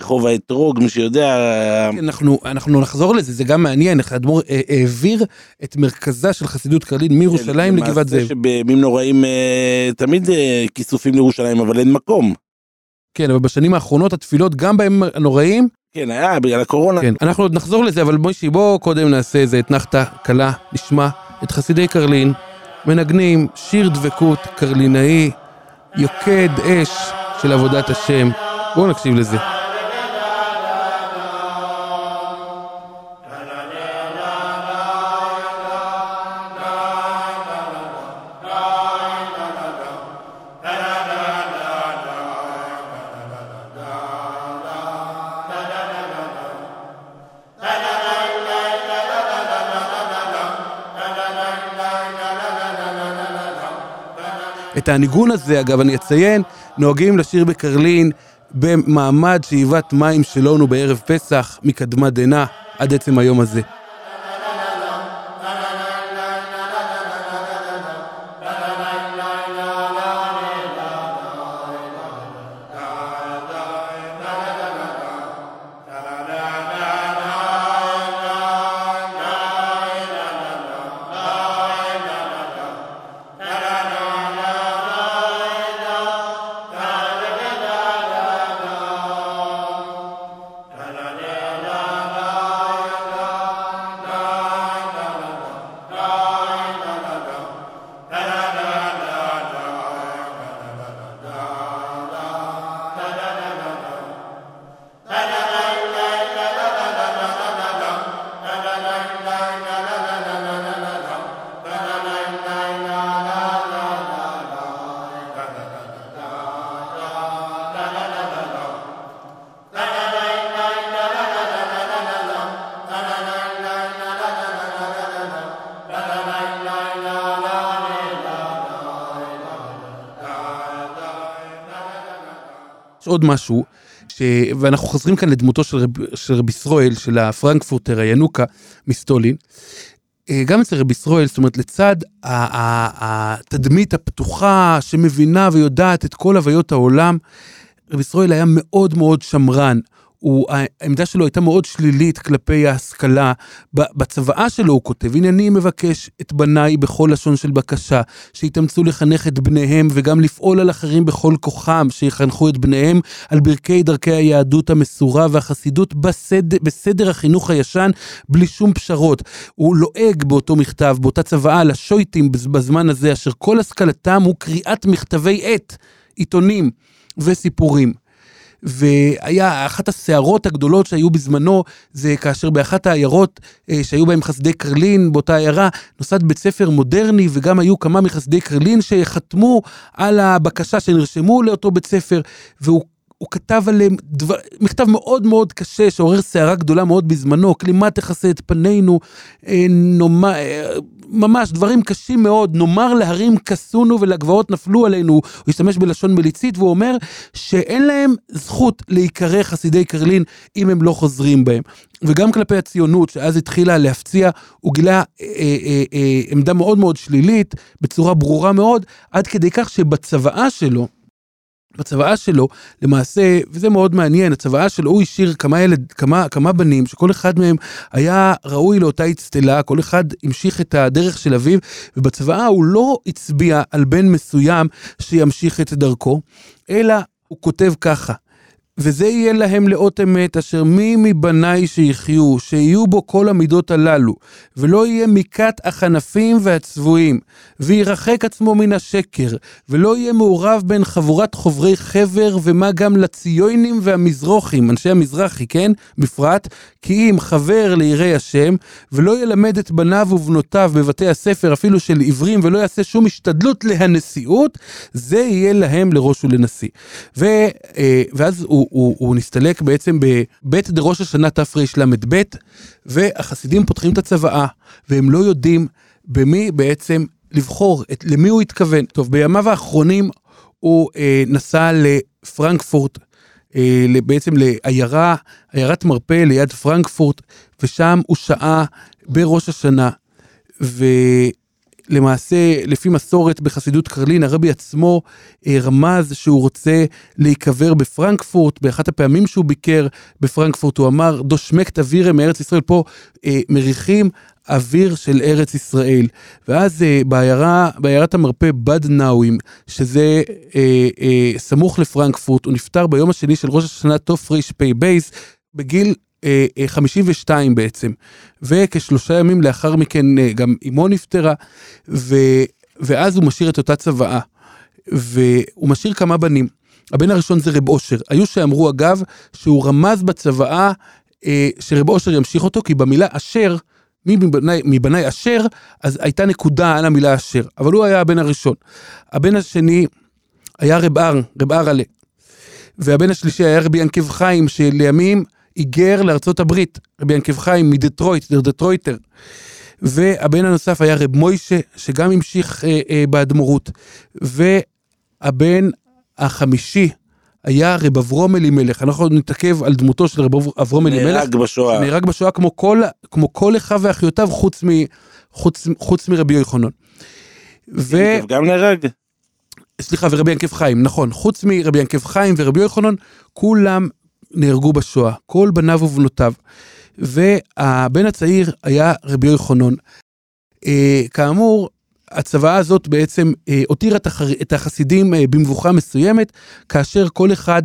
רחוב האתרוג, מי שיודע... כן, אנחנו, אנחנו נחזור לזה, זה גם מעניין, איך האדמו"ר אה, העביר את מרכזה של חסידות קרלין מירושלים כן, לגבעת זאב. שבימים נוראים אה, תמיד אה, כיסופים לירושלים, אבל אין מקום. כן, אבל בשנים האחרונות התפילות גם בימים הנוראים... כן, היה בגלל הקורונה. כן, אנחנו עוד נחזור לזה, אבל מוישי, בוא קודם נעשה איזה אתנחתא קלה, נשמע את חסידי קרלין, מנגנים שיר דבקות קרלינאי, יוקד אש של עבודת השם. בואו נקשיב לזה. את הניגון הזה, אגב, אני אציין, נוהגים לשיר בקרלין במעמד שאיבת מים שלנו בערב פסח מקדמת דנא עד עצם היום הזה. עוד משהו, ש... ואנחנו חוזרים כאן לדמותו של, רב... של רבי ישראל, של הפרנקפורטר, הינוקה מסטולין. אה, גם אצל רבי ישראל, זאת אומרת, לצד התדמית הפתוחה שמבינה ויודעת את כל הוויות העולם, רבי ישראל היה מאוד מאוד שמרן. הוא, העמדה שלו הייתה מאוד שלילית כלפי ההשכלה. בצוואה שלו הוא כותב, הנה אני מבקש את בניי בכל לשון של בקשה, שיתאמצו לחנך את בניהם וגם לפעול על אחרים בכל כוחם, שיחנכו את בניהם על ברכי דרכי היהדות המסורה והחסידות בסד, בסדר החינוך הישן, בלי שום פשרות. הוא לועג באותו מכתב, באותה צוואה לשויטים בזמן הזה, אשר כל השכלתם הוא קריאת מכתבי עת, עיתונים וסיפורים. והיה אחת הסערות הגדולות שהיו בזמנו, זה כאשר באחת העיירות אה, שהיו בהם חסדי קרלין, באותה עיירה, נוסד בית ספר מודרני, וגם היו כמה מחסדי קרלין שחתמו על הבקשה שנרשמו לאותו בית ספר, והוא הוא כתב עליהם דבר, מכתב מאוד מאוד קשה שעורר סערה גדולה מאוד בזמנו, כלימה תכסה את פנינו, אה, נאמר, ממש דברים קשים מאוד, נאמר להרים כסונו ולגבעות נפלו עלינו, הוא השתמש בלשון מליצית והוא אומר שאין להם זכות להיקרא חסידי קרלין אם הם לא חוזרים בהם. וגם כלפי הציונות שאז התחילה להפציע, הוא גילה אה, אה, אה, עמדה מאוד מאוד שלילית, בצורה ברורה מאוד, עד כדי כך שבצוואה שלו, בצוואה שלו, למעשה, וזה מאוד מעניין, הצוואה שלו, הוא השאיר כמה ילד, כמה, כמה בנים, שכל אחד מהם היה ראוי לאותה אצטלה, כל אחד המשיך את הדרך של אביו, ובצוואה הוא לא הצביע על בן מסוים שימשיך את דרכו, אלא הוא כותב ככה, וזה יהיה להם לאות אמת, אשר מי מבניי שיחיו, שיהיו בו כל המידות הללו, ולא יהיה מכת החנפים והצבועים, וירחק עצמו מן השקר, ולא יהיה מעורב בין חבורת חוברי חבר, ומה גם לציונים והמזרוחים, אנשי המזרחי, כן? בפרט, כי אם חבר ליראי השם, ולא ילמד את בניו ובנותיו בבתי הספר, אפילו של עיוורים, ולא יעשה שום השתדלות להנשיאות, זה יהיה להם לראש ולנשיא. ו, אה, ואז הוא... הוא, הוא נסתלק בעצם בבית דראש השנה תרל"ב, והחסידים פותחים את הצוואה, והם לא יודעים במי בעצם לבחור, את, למי הוא התכוון. טוב, בימיו האחרונים הוא אה, נסע לפרנקפורט, אה, בעצם לעיירה, עיירת מרפא ליד פרנקפורט, ושם הוא שהה בראש השנה. ו... למעשה, לפי מסורת בחסידות קרלין, הרבי עצמו אה, רמז שהוא רוצה להיקבר בפרנקפורט. באחת הפעמים שהוא ביקר בפרנקפורט, הוא אמר, דושמקט אווירה מארץ ישראל. פה אה, מריחים אוויר של ארץ ישראל. ואז אה, בעיירה, בעיירת המרפא בד נאווים, שזה אה, אה, סמוך לפרנקפורט, הוא נפטר ביום השני של ראש השנה תרפ"ב, בגיל 52 אה, בעצם, וכשלושה ימים לאחר מכן אה, גם אמו נפטרה, ו, ואז הוא משאיר את אותה צוואה, והוא משאיר כמה בנים. הבן הראשון זה רב אושר. היו שאמרו אגב שהוא רמז בצוואה אה, שרב אושר ימשיך אותו, כי במילה אשר, מי מבני, מבני אשר, אז הייתה נקודה על המילה אשר, אבל הוא היה הבן הראשון. הבן השני היה רב אר, רב ארלה. והבן השלישי היה רבי ינקב חיים, שלימים היגר לארצות הברית, רבי ינקב חיים מדטרויט, דר דטרויטר. והבן הנוסף היה רב מוישה, שגם המשיך אה, אה, באדמו"רות. והבן החמישי היה רב אברום אלימלך. אנחנו נתעכב על דמותו של רב אברום אלימלך. נהרג בשואה. נהרג בשואה כמו כל, כמו כל אחיו ואחיותיו, חוץ, מ, חוץ, חוץ מרבי יוחנן. ו... גם נהרג? סליחה, ורבי ינקב חיים, נכון. חוץ מרבי ינקב חיים ורבי יוחנן, כולם נהרגו בשואה, כל בניו ובנותיו. והבן הצעיר היה רבי יוחנן. אה, כאמור, הצוואה הזאת בעצם אה, הותירה את. את החסידים אה, במבוכה מסוימת, כאשר כל אחד,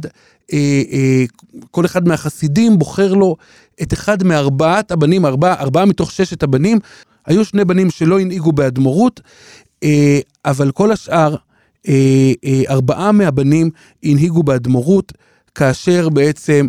אה, אה, כל אחד מהחסידים בוחר לו את אחד מארבעת הבנים, ארבעה ארבע מתוך ששת הבנים. היו שני בנים שלא הנהיגו באדמו"רות, אה, אבל כל השאר, אה, אה, ארבעה מהבנים הנהיגו באדמו"רות. כאשר בעצם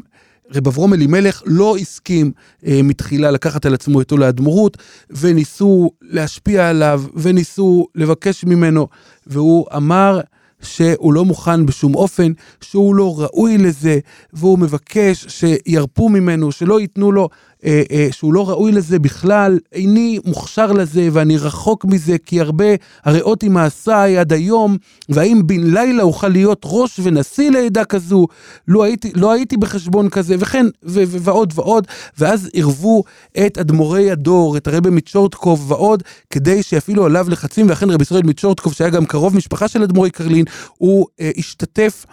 רב אברום אלימלך לא הסכים אה, מתחילה לקחת על עצמו את עול האדמו"רות, וניסו להשפיע עליו, וניסו לבקש ממנו, והוא אמר שהוא לא מוכן בשום אופן, שהוא לא ראוי לזה, והוא מבקש שירפו ממנו, שלא ייתנו לו אה, אה, שהוא לא ראוי לזה בכלל, איני מוכשר לזה ואני רחוק מזה, כי הרבה הריאות עם מעשיי עד היום, והאם בן לילה אוכל להיות ראש ונשיא לעדה כזו, לא הייתי, לא הייתי בחשבון כזה, וכן, ו- ו- ועוד ועוד, ואז עירבו את אדמו"רי הדור, את הרבי מצ'ורטקוב ועוד, כדי שיפעילו עליו לחצים, ואכן רבי ישראל מצ'ורטקוב, שהיה גם קרוב משפחה של אדמו"רי קרלין, הוא אה, השתתף.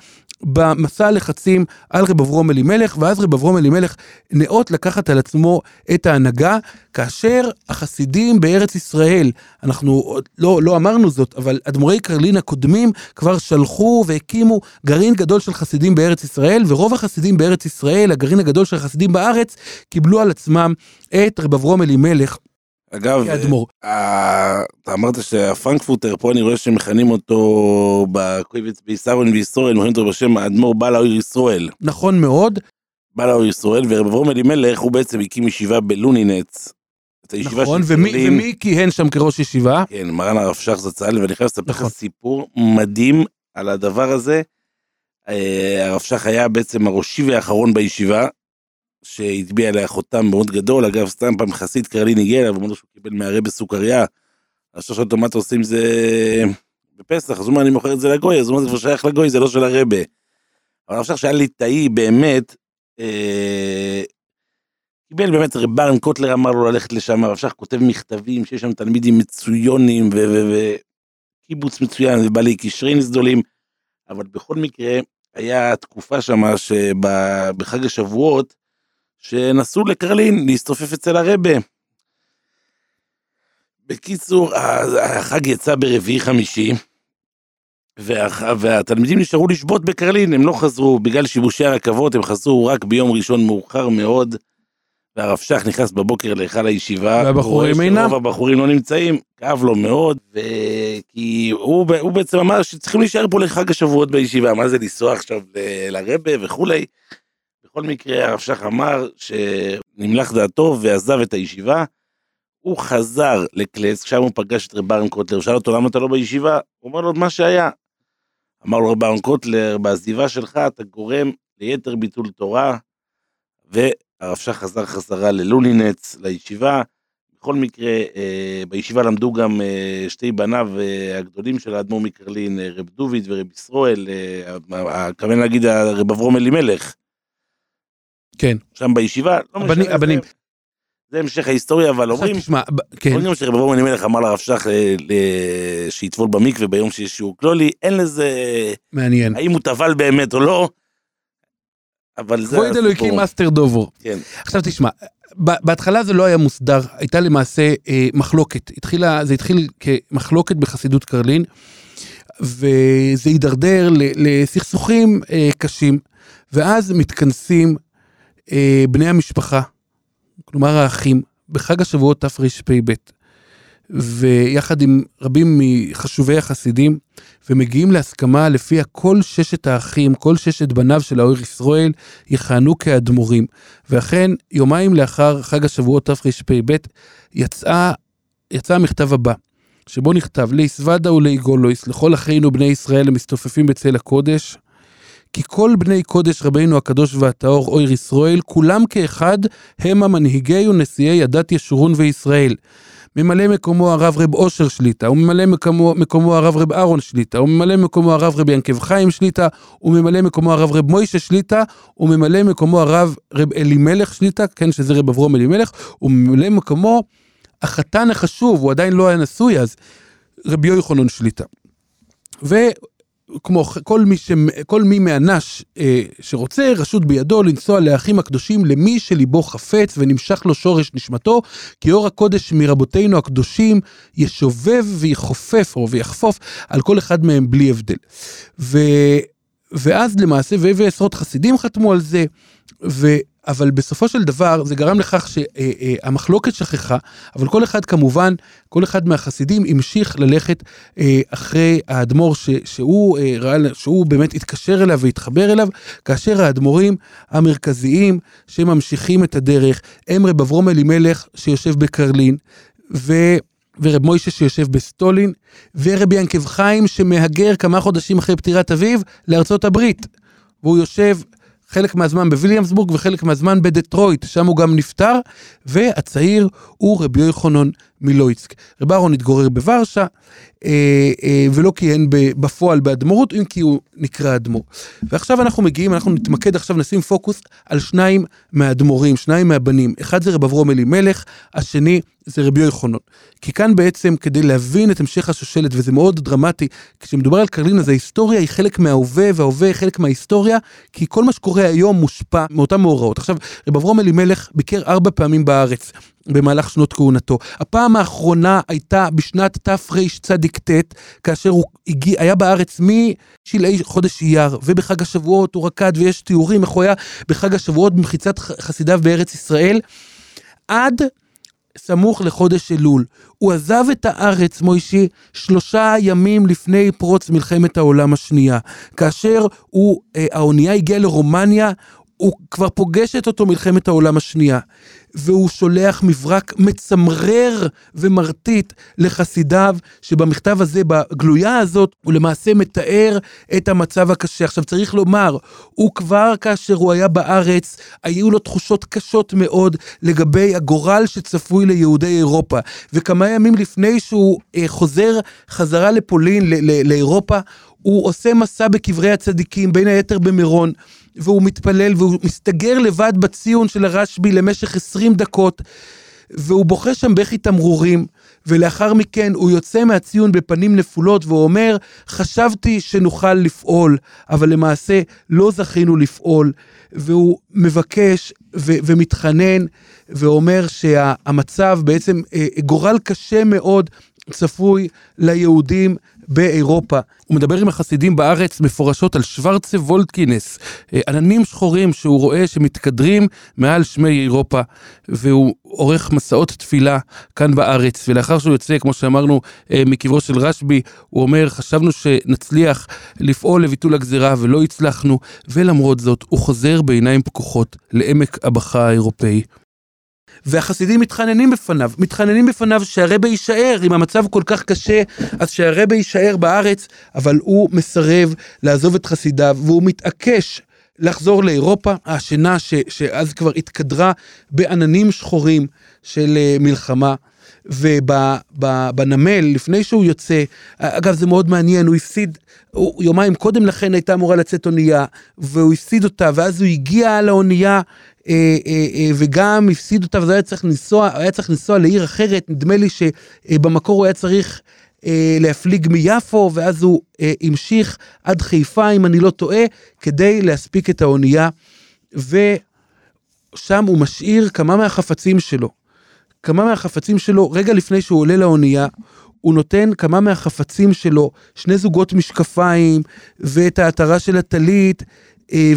במסע הלחצים על רב אברום אלימלך, ואז רב אברום אלימלך נאות לקחת על עצמו את ההנהגה, כאשר החסידים בארץ ישראל, אנחנו עוד לא, לא אמרנו זאת, אבל אדמו"רי קרלין הקודמים כבר שלחו והקימו גרעין גדול של חסידים בארץ ישראל, ורוב החסידים בארץ ישראל, הגרעין הגדול של החסידים בארץ, קיבלו על עצמם את רב אברום אלימלך. אגב, כאדמו"ר. אה, אתה אמרת שהפרנקפורטר, פה אני רואה שמכנים אותו בקויבץ בישרון וישראל, מכנים אותו בשם האדמו"ר בעל האור ישראל. נכון מאוד, בעל האור ישראל, ורב אברום אלימלך הוא בעצם הקים ישיבה בלונינץ. את הישיבה נכון, של ומי. ומי כיהן שם כראש ישיבה? כן, מרן הרב שך זצ"ל, ואני חייב לספר לך נכון. סיפור מדהים על הדבר הזה. אה, הרב שך היה בעצם הראשי והאחרון בישיבה, שהטביע עליה חותם מאוד גדול. אגב, סתם פעם חסיד קרלין הגיע אליו, אמר לו שהוא קיבל מהרבה בסוכריה. אז שואל אותו עם זה בפסח, אז הוא אומר אני מוכר את זה לגוי, אז הוא אומר זה כבר שייך לגוי, זה לא של הרבה. אבל הרב שך שהיה ליטאי באמת, אה, קיבל באמת, רב ברן קוטלר אמר לו ללכת לשם, הרב שך כותב מכתבים שיש שם תלמידים מצויונים וקיבוץ מצוין ובעלי קשרי גדולים, אבל בכל מקרה היה תקופה שמה שבחג השבועות שנסעו לקרלין להסתופף אצל הרבה. בקיצור, החג יצא ברביעי חמישי, והח- והתלמידים נשארו לשבות בקרלין, הם לא חזרו, בגלל שיבושי הרכבות הם חזרו רק ביום ראשון מאוחר מאוד, והרב שך נכנס בבוקר להיכל הישיבה, והבחורים הוא אינם. שרוב הבחורים לא נמצאים, כאב לו מאוד, וכי הוא, ב- הוא בעצם אמר שצריכים להישאר פה לחג השבועות בישיבה, מה זה לנסוע עכשיו ל- לרבה וכולי. בכל מקרה, הרב שך אמר שנמלך דעתו ועזב את הישיבה. הוא חזר לקלס, שם הוא פגש את רב ברן קוטלר, שאל אותו למה אתה לא בישיבה? הוא אומר לו מה שהיה. אמר לו רב ברן קוטלר, בעזיבה שלך אתה גורם ליתר ביטול תורה, והרב שך חזר חזרה ללולינץ, לישיבה. בכל מקרה, אה, בישיבה למדו גם אה, שתי בניו אה, הגדולים של האדמו"ר מקרלין, אה, רב דוד ורב ישראל, אה, הכוון להגיד הרב אברום אלימלך, כן. שם בישיבה, לא הבנים- משנה, הבנים. זה- זה המשך ההיסטוריה, אבל אומרים, תשמע, כן, אומרים גם שרב אברום אלימלך אמר לרב שך אה, שיטבול במקווה ביום שיש שיעור כללי, אין לזה, מעניין. האם הוא טבל באמת או לא, אבל זה כבוד אלוקים הסתר דבר. כן. עכשיו תשמע, בהתחלה זה לא היה מוסדר, הייתה למעשה אה, מחלוקת. התחילה, זה התחיל כמחלוקת בחסידות קרלין, וזה הידרדר לסכסוכים אה, קשים, ואז מתכנסים אה, בני המשפחה, כלומר האחים, בחג השבועות תרפ"ב, ויחד עם רבים מחשובי החסידים, ומגיעים להסכמה לפיה כל ששת האחים, כל ששת בניו של האור ישראל, יכהנו כאדמו"רים. ואכן, יומיים לאחר חג השבועות תרפ"ב, יצא, יצא המכתב הבא, שבו נכתב, ליסוודה וליגולויס, לכל אחינו בני ישראל המסתופפים בצל הקודש, כי כל בני קודש רבינו הקדוש והטהור אויר ישראל, כולם כאחד הם המנהיגי ונשיאי הדת ישורון וישראל. ממלא מקומו הרב רב אושר שליטה, וממלא מקומו, מקומו הרב רב אהרון שליטה, וממלא מקומו הרב רב ינקב חיים שליטה, וממלא מקומו הרב רב מוישה שליטה, וממלא מקומו הרב רב אלימלך שליטה, כן, שזה רב אברום אלימלך, וממלא מקומו החתן החשוב, הוא עדיין לא היה נשוי אז, רבי יוחנן שליטה. וכמו כל מי, ש... כל מי מאנש אה, שרוצה, רשות בידו לנסוע לאחים הקדושים למי שליבו חפץ ונמשך לו שורש נשמתו, כי אור הקודש מרבותינו הקדושים ישובב ויחופף או ויחפוף על כל אחד מהם בלי הבדל. ו... ואז למעשה, ועשרות חסידים חתמו על זה, ו... אבל בסופו של דבר זה גרם לכך שהמחלוקת שכחה, אבל כל אחד כמובן, כל אחד מהחסידים המשיך ללכת אה, אחרי האדמו"ר ש- שהוא, אה, שהוא באמת התקשר אליו והתחבר אליו, כאשר האדמו"רים המרכזיים שממשיכים את הדרך הם רב אברום אלימלך שיושב בקרלין, ו... ורב מוישה שיושב בסטולין, ורבי ינקב חיים שמהגר כמה חודשים אחרי פטירת אביו לארצות הברית. והוא יושב חלק מהזמן בוויליאמסבורג וחלק מהזמן בדטרויט, שם הוא גם נפטר, והצעיר הוא רבי יוחנן מלויצק. רב אהרון התגורר בוורשה, אה, אה, ולא כיהן בפועל באדמו"רות, אם כי הוא נקרא אדמו"ר. ועכשיו אנחנו מגיעים, אנחנו נתמקד עכשיו, נשים פוקוס על שניים מהאדמו"רים, שניים מהבנים. אחד זה רב אברום אלימלך, השני זה רבי יוחנן. כי כאן בעצם, כדי להבין את המשך השושלת, וזה מאוד דרמטי, כשמדובר על קרלין, אז ההיסטוריה היא חלק מההווה, וההווה חלק מההיסטוריה, כי כל מה שקורה היום מושפע מאותם מאורעות. עכשיו, רב אברום אלימלך ביקר ארבע פעמים בארץ. במהלך שנות כהונתו. הפעם האחרונה הייתה בשנת תרצ"ט, כאשר הוא הגיע, היה בארץ משלהי חודש אייר, ובחג השבועות הוא רקד, ויש תיאורים איך הוא היה בחג השבועות במחיצת חסידיו בארץ ישראל, עד סמוך לחודש אלול. הוא עזב את הארץ, מוישי, שלושה ימים לפני פרוץ מלחמת העולם השנייה. כאשר הוא, אה, האונייה הגיעה לרומניה, הוא כבר פוגשת אותו מלחמת העולם השנייה, והוא שולח מברק מצמרר ומרטיט לחסידיו, שבמכתב הזה, בגלויה הזאת, הוא למעשה מתאר את המצב הקשה. עכשיו צריך לומר, הוא כבר כאשר הוא היה בארץ, היו לו תחושות קשות מאוד לגבי הגורל שצפוי ליהודי אירופה. וכמה ימים לפני שהוא אה, חוזר חזרה לפולין, לאירופה, הוא עושה מסע בקברי הצדיקים, בין היתר במירון. והוא מתפלל והוא מסתגר לבד בציון של הרשב"י למשך 20 דקות, והוא בוכה שם בכי תמרורים, ולאחר מכן הוא יוצא מהציון בפנים נפולות והוא אומר, חשבתי שנוכל לפעול, אבל למעשה לא זכינו לפעול, והוא מבקש ו- ומתחנן, ואומר שהמצב בעצם אה, גורל קשה מאוד צפוי ליהודים באירופה. הוא מדבר עם החסידים בארץ מפורשות על שוורצה וולטקינס, אה, עננים שחורים שהוא רואה שמתקדרים מעל שמי אירופה, והוא עורך מסעות תפילה כאן בארץ, ולאחר שהוא יוצא, כמו שאמרנו, אה, מקברו של רשב"י, הוא אומר, חשבנו שנצליח לפעול לביטול הגזירה ולא הצלחנו, ולמרות זאת, הוא חוזר בעיניים פקוחות לעמק הבכה האירופאי. והחסידים מתחננים בפניו, מתחננים בפניו שהרבה יישאר, אם המצב כל כך קשה, אז שהרבה יישאר בארץ, אבל הוא מסרב לעזוב את חסידיו, והוא מתעקש לחזור לאירופה, השינה ש, שאז כבר התקדרה בעננים שחורים של אה, מלחמה. ובנמל, לפני שהוא יוצא, אגב זה מאוד מעניין, הוא הפסיד, הוא, יומיים קודם לכן הייתה אמורה לצאת אונייה, והוא הפסיד אותה, ואז הוא הגיע לאונייה וגם הפסיד אותה, וזה היה צריך לנסוע, היה צריך לנסוע לעיר אחרת, נדמה לי שבמקור הוא היה צריך להפליג מיפו, ואז הוא המשיך עד חיפה, אם אני לא טועה, כדי להספיק את האונייה, ושם הוא משאיר כמה מהחפצים שלו. כמה מהחפצים שלו, רגע לפני שהוא עולה לאונייה, הוא נותן כמה מהחפצים שלו, שני זוגות משקפיים, ואת העטרה של הטלית, אה,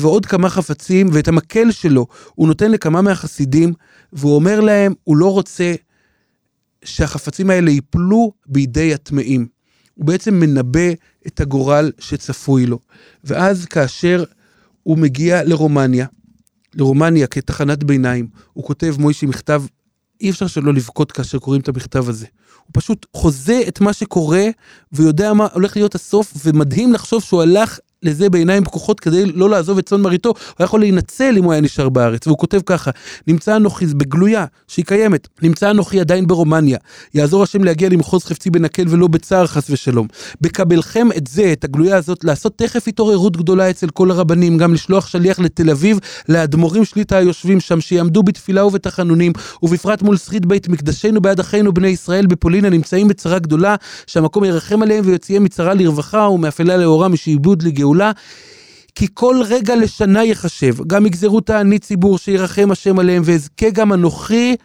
ועוד כמה חפצים, ואת המקל שלו הוא נותן לכמה מהחסידים, והוא אומר להם, הוא לא רוצה שהחפצים האלה ייפלו בידי הטמאים. הוא בעצם מנבא את הגורל שצפוי לו. ואז כאשר הוא מגיע לרומניה, לרומניה כתחנת ביניים, הוא כותב מוישי מכתב, אי אפשר שלא לבכות כאשר קוראים את המכתב הזה. הוא פשוט חוזה את מה שקורה ויודע מה הולך להיות הסוף, ומדהים לחשוב שהוא הלך לזה בעיניים פקוחות כדי לא לעזוב את צאן מרעיתו, הוא היה יכול להינצל אם הוא היה נשאר בארץ. והוא כותב ככה, נמצא אנוכי, בגלויה, שהיא קיימת, נמצא אנוכי עדיין ברומניה, יעזור השם להגיע למחוז חפצי בנקל ולא בצער חס ושלום. בקבלכם את זה, את הגלויה הזאת, לעשות תכף התעוררות גדולה אצל כל הרבנים, גם לשלוח שליח לתל אביב, לאדמו"רים שליטה היושבים שם, שיעמדו בתפילה ובתחנונים, ובפרט מול שריד בית מקדשנו בעד אחינו בני ישראל בפולין הנמצאים בצרה גדולה, שהמקום ירחם עליהם ויוציאם מצרה לרווחה ומאפלה לאורה משעבוד לגאולה. גאולה, כי כל רגע לשנה יחשב, גם יגזרו תענית ציבור שירחם השם עליהם, ואזכה גם אנוכי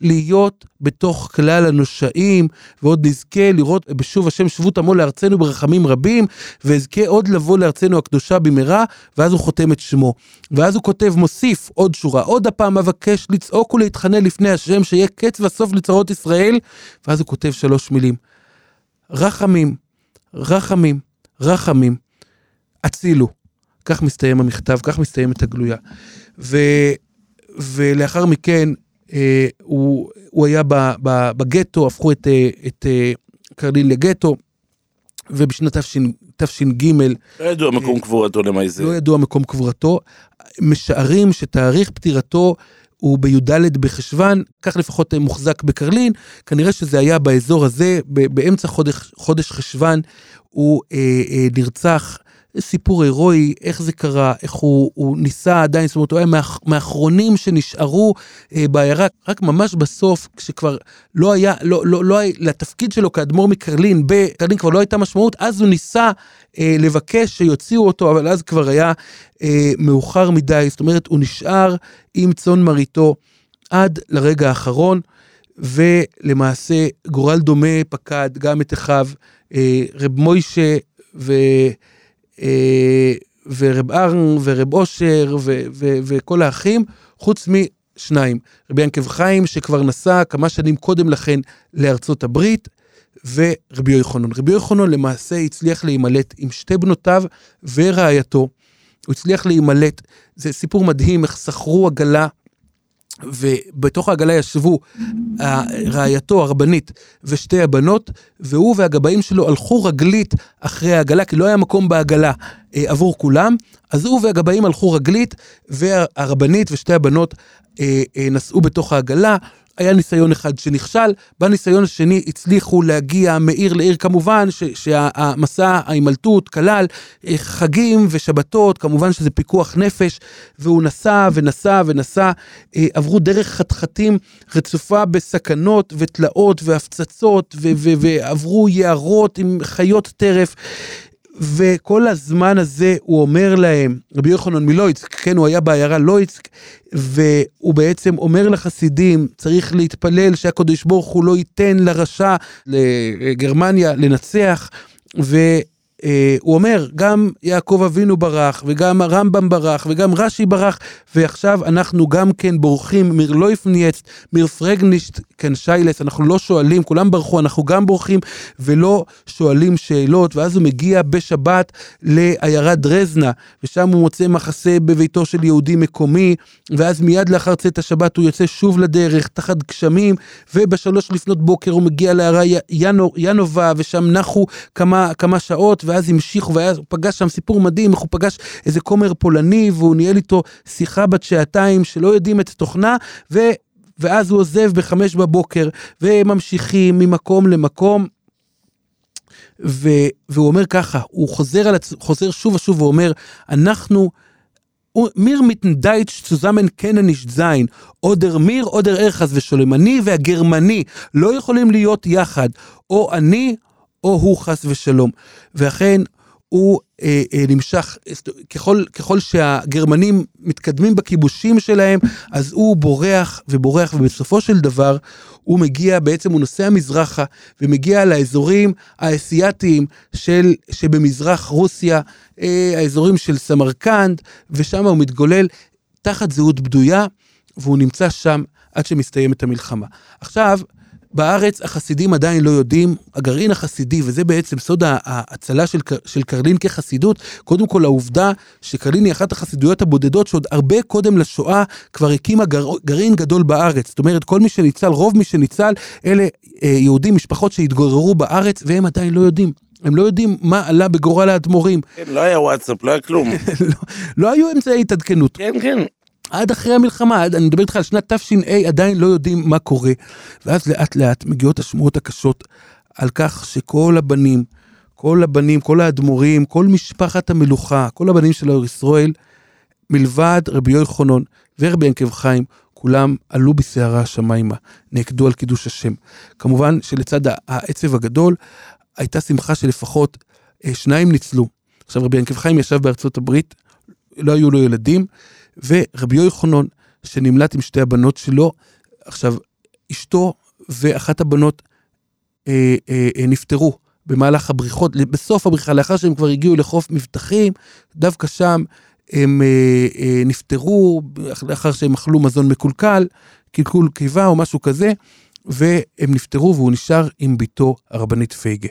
להיות בתוך כלל הנושעים, ועוד נזכה לראות בשוב השם שבות עמו לארצנו ברחמים רבים, ואזכה עוד לבוא לארצנו הקדושה במהרה, ואז הוא חותם את שמו. ואז הוא כותב, מוסיף עוד שורה, עוד הפעם אבקש לצעוק ולהתחנן לפני השם, שיהיה קץ וסוף לצרות ישראל, ואז הוא כותב שלוש מילים, רחמים, רחמים, רחמים, הצילו. כך מסתיים המכתב, כך מסתיימת הגלויה. ו, ולאחר מכן אה, הוא, הוא היה ב, ב, בגטו, הפכו את, אה, את אה, קרלין לגטו, ובשנת תש"ט תש"ג, לא ידוע מקום קבורתו למעשה. לא ידוע מקום קבורתו. משערים שתאריך פטירתו הוא בי"ד בחשוון, כך לפחות מוחזק בקרלין, כנראה שזה היה באזור הזה, באמצע חודש, חודש חשוון, הוא אה, אה, נרצח. סיפור הירואי, איך זה קרה, איך הוא, הוא ניסה עדיין, זאת אומרת, הוא היה מאח, מהאחרונים שנשארו אה, בעיירה, רק ממש בסוף, כשכבר לא היה, לא, לא, לא היה, לתפקיד שלו כאדמו"ר מקרלין, בקרלין כבר לא הייתה משמעות, אז הוא ניסה אה, לבקש שיוציאו אותו, אבל אז כבר היה אה, מאוחר מדי, זאת אומרת, הוא נשאר עם צאן מרעיתו עד לרגע האחרון, ולמעשה גורל דומה פקד גם את אחיו, אה, רב מוישה ו... אה, ורב ארן ורב אושר ו- ו- וכל האחים, חוץ משניים. רבי ינקב חיים שכבר נסע כמה שנים קודם לכן לארצות הברית, ורבי יוחנן. רבי יוחנן למעשה הצליח להימלט עם שתי בנותיו ורעייתו. הוא הצליח להימלט, זה סיפור מדהים איך שכרו עגלה ובתוך העגלה ישבו רעייתו הרבנית ושתי הבנות, והוא והגבאים שלו הלכו רגלית אחרי העגלה, כי לא היה מקום בעגלה אה, עבור כולם, אז הוא והגבאים הלכו רגלית, והרבנית ושתי הבנות אה, אה, נסעו בתוך העגלה. היה ניסיון אחד שנכשל, בניסיון השני הצליחו להגיע מעיר לעיר, כמובן ש, שהמסע ההימלטות כלל אה, חגים ושבתות, כמובן שזה פיקוח נפש, והוא נסע ונסע ונסע, אה, עברו דרך חתחתים רצופה בסכנות ותלאות והפצצות, ו- ו- ועברו יערות עם חיות טרף. וכל הזמן הזה הוא אומר להם, רבי יוחנן מלויצק, כן, הוא היה בעיירה לויצק, והוא בעצם אומר לחסידים, צריך להתפלל שהקדוש ברוך הוא לא ייתן לרשע, לגרמניה, לנצח, ו... אה, הוא אומר, גם יעקב אבינו ברח, וגם הרמב"ם ברח, וגם רש"י ברח, ועכשיו אנחנו גם כן בורחים מרלויפנייץ, מרפרגנישט קנשיילס, אנחנו לא שואלים, כולם ברחו, אנחנו גם בורחים, ולא שואלים שאלות, ואז הוא מגיע בשבת לעיירת דרזנה, ושם הוא מוצא מחסה בביתו של יהודי מקומי, ואז מיד לאחר צאת השבת הוא יוצא שוב לדרך, תחת גשמים, ובשלוש לפנות בוקר הוא מגיע לעיירה ינובה, ושם נחו כמה, כמה שעות, ואז המשיכו, ואז הוא פגש שם סיפור מדהים, איך הוא פגש איזה כומר פולני, והוא ניהל איתו שיחה בת שעתיים שלא יודעים את תוכנה, ו... ואז הוא עוזב בחמש בבוקר, וממשיכים ממקום למקום. ו, והוא אומר ככה, הוא חוזר, על, חוזר שוב ושוב ואומר, אנחנו, מיר מיטן דייטש צוזמן קנניש זין, אודר מיר, אודר ערכס ושולם, אני והגרמני לא יכולים להיות יחד, או אני או הוא חס ושלום. ואכן, הוא אה, אה, נמשך, ככל, ככל שהגרמנים מתקדמים בכיבושים שלהם, אז הוא בורח ובורח, ובסופו של דבר הוא מגיע, בעצם הוא נוסע מזרחה, ומגיע לאזורים האסייתיים של, שבמזרח רוסיה, אה, האזורים של סמרקנד, ושם הוא מתגולל תחת זהות בדויה, והוא נמצא שם עד שמסתיימת המלחמה. עכשיו, בארץ החסידים עדיין לא יודעים, הגרעין החסידי, וזה בעצם סוד ההצלה של, של קרלין כחסידות, קודם כל העובדה שקרלין היא אחת החסידויות הבודדות שעוד הרבה קודם לשואה כבר הקימה גר, גרעין גדול בארץ. זאת אומרת, כל מי שניצל, רוב מי שניצל, אלה אה, יהודים, משפחות שהתגוררו בארץ, והם עדיין לא יודעים. הם לא יודעים מה עלה בגורל האדמו"רים. כן, לא היה וואטסאפ, לא היה כלום. לא, לא היו אמצעי התעדכנות. כן, כן. עד אחרי המלחמה, עד, אני מדבר איתך על שנת תש"א, עדיין לא יודעים מה קורה. ואז לאט לאט מגיעות השמועות הקשות על כך שכל הבנים, כל הבנים, כל האדמו"רים, כל משפחת המלוכה, כל הבנים של האור ישראל, מלבד רבי יוחנן ורבי ינקב חיים, כולם עלו בסערה השמיימה, נעקדו על קידוש השם. כמובן שלצד העצב הגדול, הייתה שמחה שלפחות אה, שניים ניצלו. עכשיו רבי ינקב חיים ישב בארצות הברית, לא היו לו ילדים, ורבי יוחנן, שנמלט עם שתי הבנות שלו, עכשיו, אשתו ואחת הבנות אה, אה, אה, נפטרו במהלך הבריחות, בסוף הבריחה, לאחר שהם כבר הגיעו לחוף מבטחים, דווקא שם הם אה, אה, נפטרו, לאחר שהם אכלו מזון מקולקל, קלקול קיבה או משהו כזה, והם נפטרו והוא נשאר עם בתו הרבנית פייגה.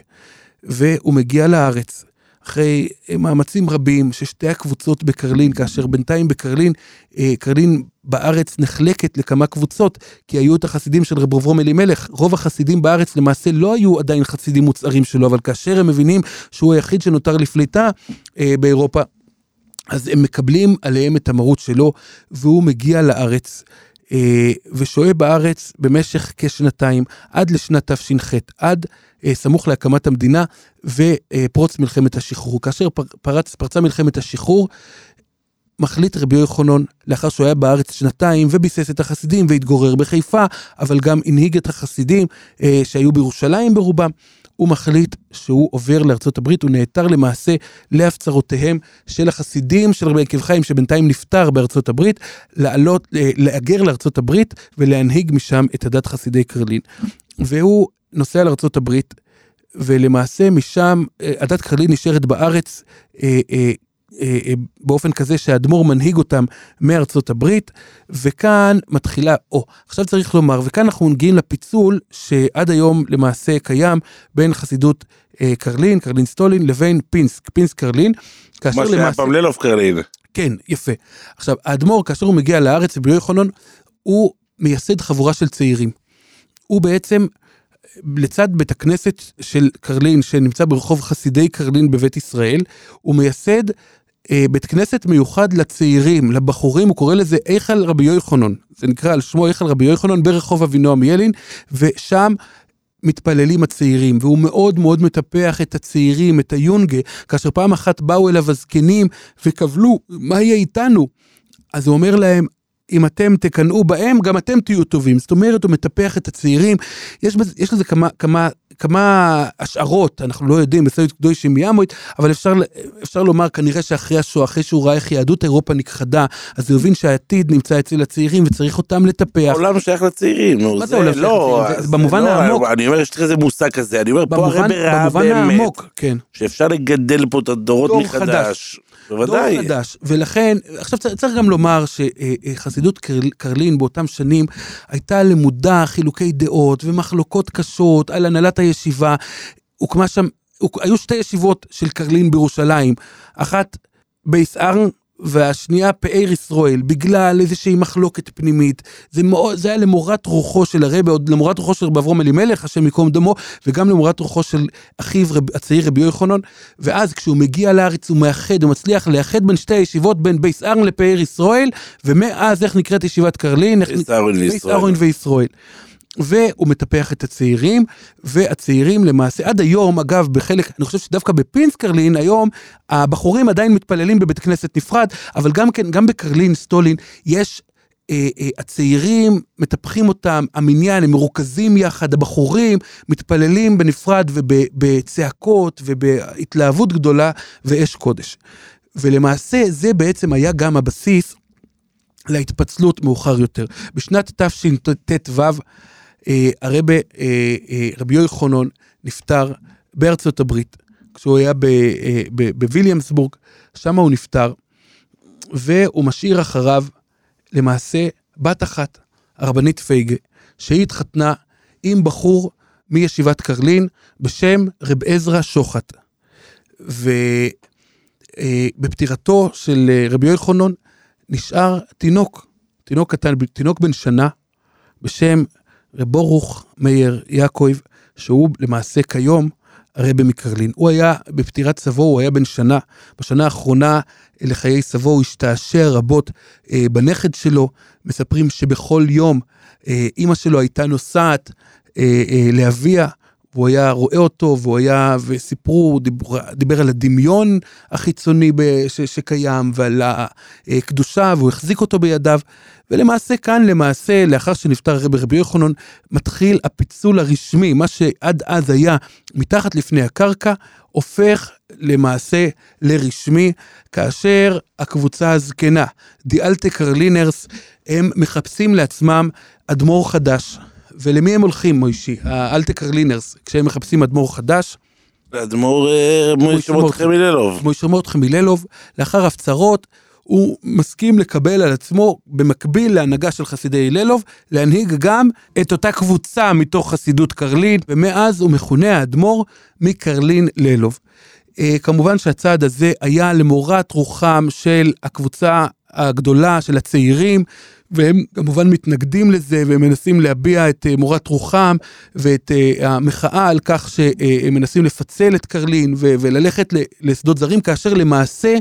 והוא מגיע לארץ. אחרי אה, מאמצים רבים ששתי הקבוצות בקרלין, כאשר בינתיים בקרלין, אה, קרלין בארץ נחלקת לכמה קבוצות, כי היו את החסידים של רב אברום אלימלך. רוב החסידים בארץ למעשה לא היו עדיין חסידים מוצהרים שלו, אבל כאשר הם מבינים שהוא היחיד שנותר לפליטה אה, באירופה, אז הם מקבלים עליהם את המרות שלו, והוא מגיע לארץ. אה, ושוהה בארץ במשך כשנתיים, עד לשנת תש"ח, עד אה, סמוך להקמת המדינה ופרוץ מלחמת השחרור. כאשר פרץ, פרצה מלחמת השחרור, מחליט רבי יוחנן, לאחר שהוא היה בארץ שנתיים וביסס את החסידים והתגורר בחיפה, אבל גם הנהיג את החסידים אה, שהיו בירושלים ברובם, הוא מחליט שהוא עובר לארצות הברית, הוא נעתר למעשה להפצרותיהם של החסידים של רבי עקיבא חיים, שבינתיים נפטר בארצות הברית, לעלות, אה, להגר לארצות הברית ולהנהיג משם את הדת חסידי קרלין. והוא נוסע לארצות הברית, ולמעשה משם אה, הדת קרלין נשארת בארץ אה, באופן כזה שהאדמו"ר מנהיג אותם מארצות הברית, וכאן מתחילה, או, עכשיו צריך לומר, וכאן אנחנו מגיעים לפיצול שעד היום למעשה קיים בין חסידות אה, קרלין, קרלין סטולין, לבין פינסק, פינסק קרלין, כאשר למעשה... מה שהיה פעם ללוב קרלין. כן, יפה. עכשיו, האדמו"ר, כאשר הוא מגיע לארץ, בביו יוחנן, הוא מייסד חבורה של צעירים. הוא בעצם לצד בית הכנסת של קרלין, שנמצא ברחוב חסידי קרלין בבית ישראל, הוא מייסד אה, בית כנסת מיוחד לצעירים, לבחורים, הוא קורא לזה היכל רבי יוחנן. זה נקרא על שמו היכל רבי יוחנן ברחוב אבינועם ילין, ושם מתפללים הצעירים, והוא מאוד מאוד מטפח את הצעירים, את היונגה, כאשר פעם אחת באו אליו הזקנים וקבלו, מה יהיה איתנו? אז הוא אומר להם, אם אתם תקנאו בהם, גם אתם תהיו טובים. זאת אומרת, הוא מטפח את הצעירים. יש, יש לזה כמה, כמה, כמה השערות, אנחנו לא יודעים, בסדר קדוי שמיאמוית, אבל אפשר, אפשר לומר כנראה שאחרי השואה, אחרי שהוא ראה איך יהדות אירופה נכחדה, אז הוא הבין שהעתיד נמצא אצל הצעירים וצריך אותם לטפח. העולם שייך לצעירים, נו. זה עולם שייך לא, לצעירים? במובן לא, העמוק. אני אומר, יש לך איזה מושג כזה, אני אומר, פה הרי ברעה באמת. במובן העמוק, כן. שאפשר לגדל פה את הדורות מחדש. חדש. בוודאי. דור חדש, ולכן, עכשיו צריך גם לומר שחסידות קרלין באותם שנים הייתה למודה חילוקי דעות ומחלוקות קשות על הנהלת הישיבה. הוקמה שם, היו שתי ישיבות של קרלין בירושלים, אחת ביסער והשנייה פאר ישראל, בגלל איזושהי מחלוקת פנימית. זה, מאוד, זה היה למורת רוחו של הרבה, עוד למורת רוחו של רב אברום אלימלך, השם ייקום דמו, וגם למורת רוחו של אחיו רב, הצעיר רבי יוחנן. ואז כשהוא מגיע לארץ הוא מאחד, הוא מצליח לאחד בין שתי הישיבות, בין בייס ארן לפאר ישראל, ומאז איך נקראת ישיבת קרלין? בייס ארן וישראל. והוא מטפח את הצעירים, והצעירים למעשה, עד היום, אגב, בחלק, אני חושב שדווקא בפינסק קרלין, היום, הבחורים עדיין מתפללים בבית כנסת נפרד, אבל גם כן, גם בקרלין, סטולין, יש... אה, אה, הצעירים מטפחים אותם, המניין, הם מרוכזים יחד, הבחורים מתפללים בנפרד ובצעקות ובהתלהבות גדולה ואש קודש. ולמעשה זה בעצם היה גם הבסיס להתפצלות מאוחר יותר. בשנת תשט"ו אה, הרבה, אה, אה, רבי יואל חונון נפטר בארצות הברית, כשהוא היה בוויליאמסבורג, שם הוא נפטר, והוא משאיר אחריו למעשה בת אחת, הרבנית פייגה, שהיא התחתנה עם בחור מישיבת קרלין בשם רב עזרא שוחט. ובפטירתו של רבי יואל חונון נשאר תינוק, תינוק קטן, תינוק בן שנה, בשם ברוך מאיר יעקב, שהוא למעשה כיום הרבי מקרלין. הוא היה בפטירת סבו, הוא היה בן שנה. בשנה האחרונה לחיי סבו הוא השתעשע רבות אה, בנכד שלו. מספרים שבכל יום אה, אימא שלו הייתה נוסעת אה, אה, לאביה. והוא היה רואה אותו, והוא היה, וסיפרו, דיבר, דיבר על הדמיון החיצוני ש, שקיים, ועל הקדושה, והוא החזיק אותו בידיו. ולמעשה כאן, למעשה, לאחר שנפטר רבי רבי יוחנן, מתחיל הפיצול הרשמי, מה שעד אז היה מתחת לפני הקרקע, הופך למעשה לרשמי, כאשר הקבוצה הזקנה, דיאלטה קרלינרס, הם מחפשים לעצמם אדמו"ר חדש. ולמי הם הולכים, מוישי, האלטה קרלינרס, כשהם מחפשים אדמו"ר חדש? אדמו"ר אה, מוישה מרדכי מיללוב. מוישה מרדכי מיללוב, לאחר הפצרות, הוא מסכים לקבל על עצמו, במקביל להנהגה של חסידי הללוב, להנהיג גם את אותה קבוצה מתוך חסידות קרלין, ומאז הוא מכונה האדמו"ר מקרלין ללוב. וכמובן שהצעד הזה היה למורת רוחם של הקבוצה הגדולה של הצעירים, והם כמובן מתנגדים לזה והם מנסים להביע את אה, מורת רוחם ואת אה, המחאה על כך שהם מנסים לפצל את קרלין וללכת לשדות זרים, כאשר למעשה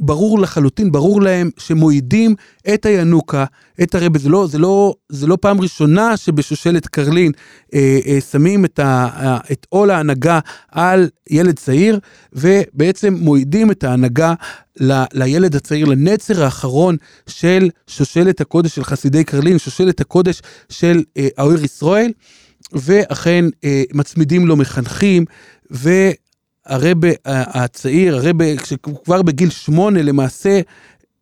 ברור לחלוטין, ברור להם שמועידים את הינוקה, את הרבה, זה לא, זה לא, זה לא פעם ראשונה שבשושלת קרלין אה, אה, שמים את, ה, את עול ההנהגה על ילד צעיר, ובעצם מועידים את ההנהגה ל, לילד הצעיר, לנצר האחרון של שושלת הקודש של חסידי קרלין, שושלת הקודש של אה, האויר ישראל, ואכן אה, מצמידים לו מחנכים, ו... הרבה הצעיר, הרבה, כבר בגיל שמונה למעשה,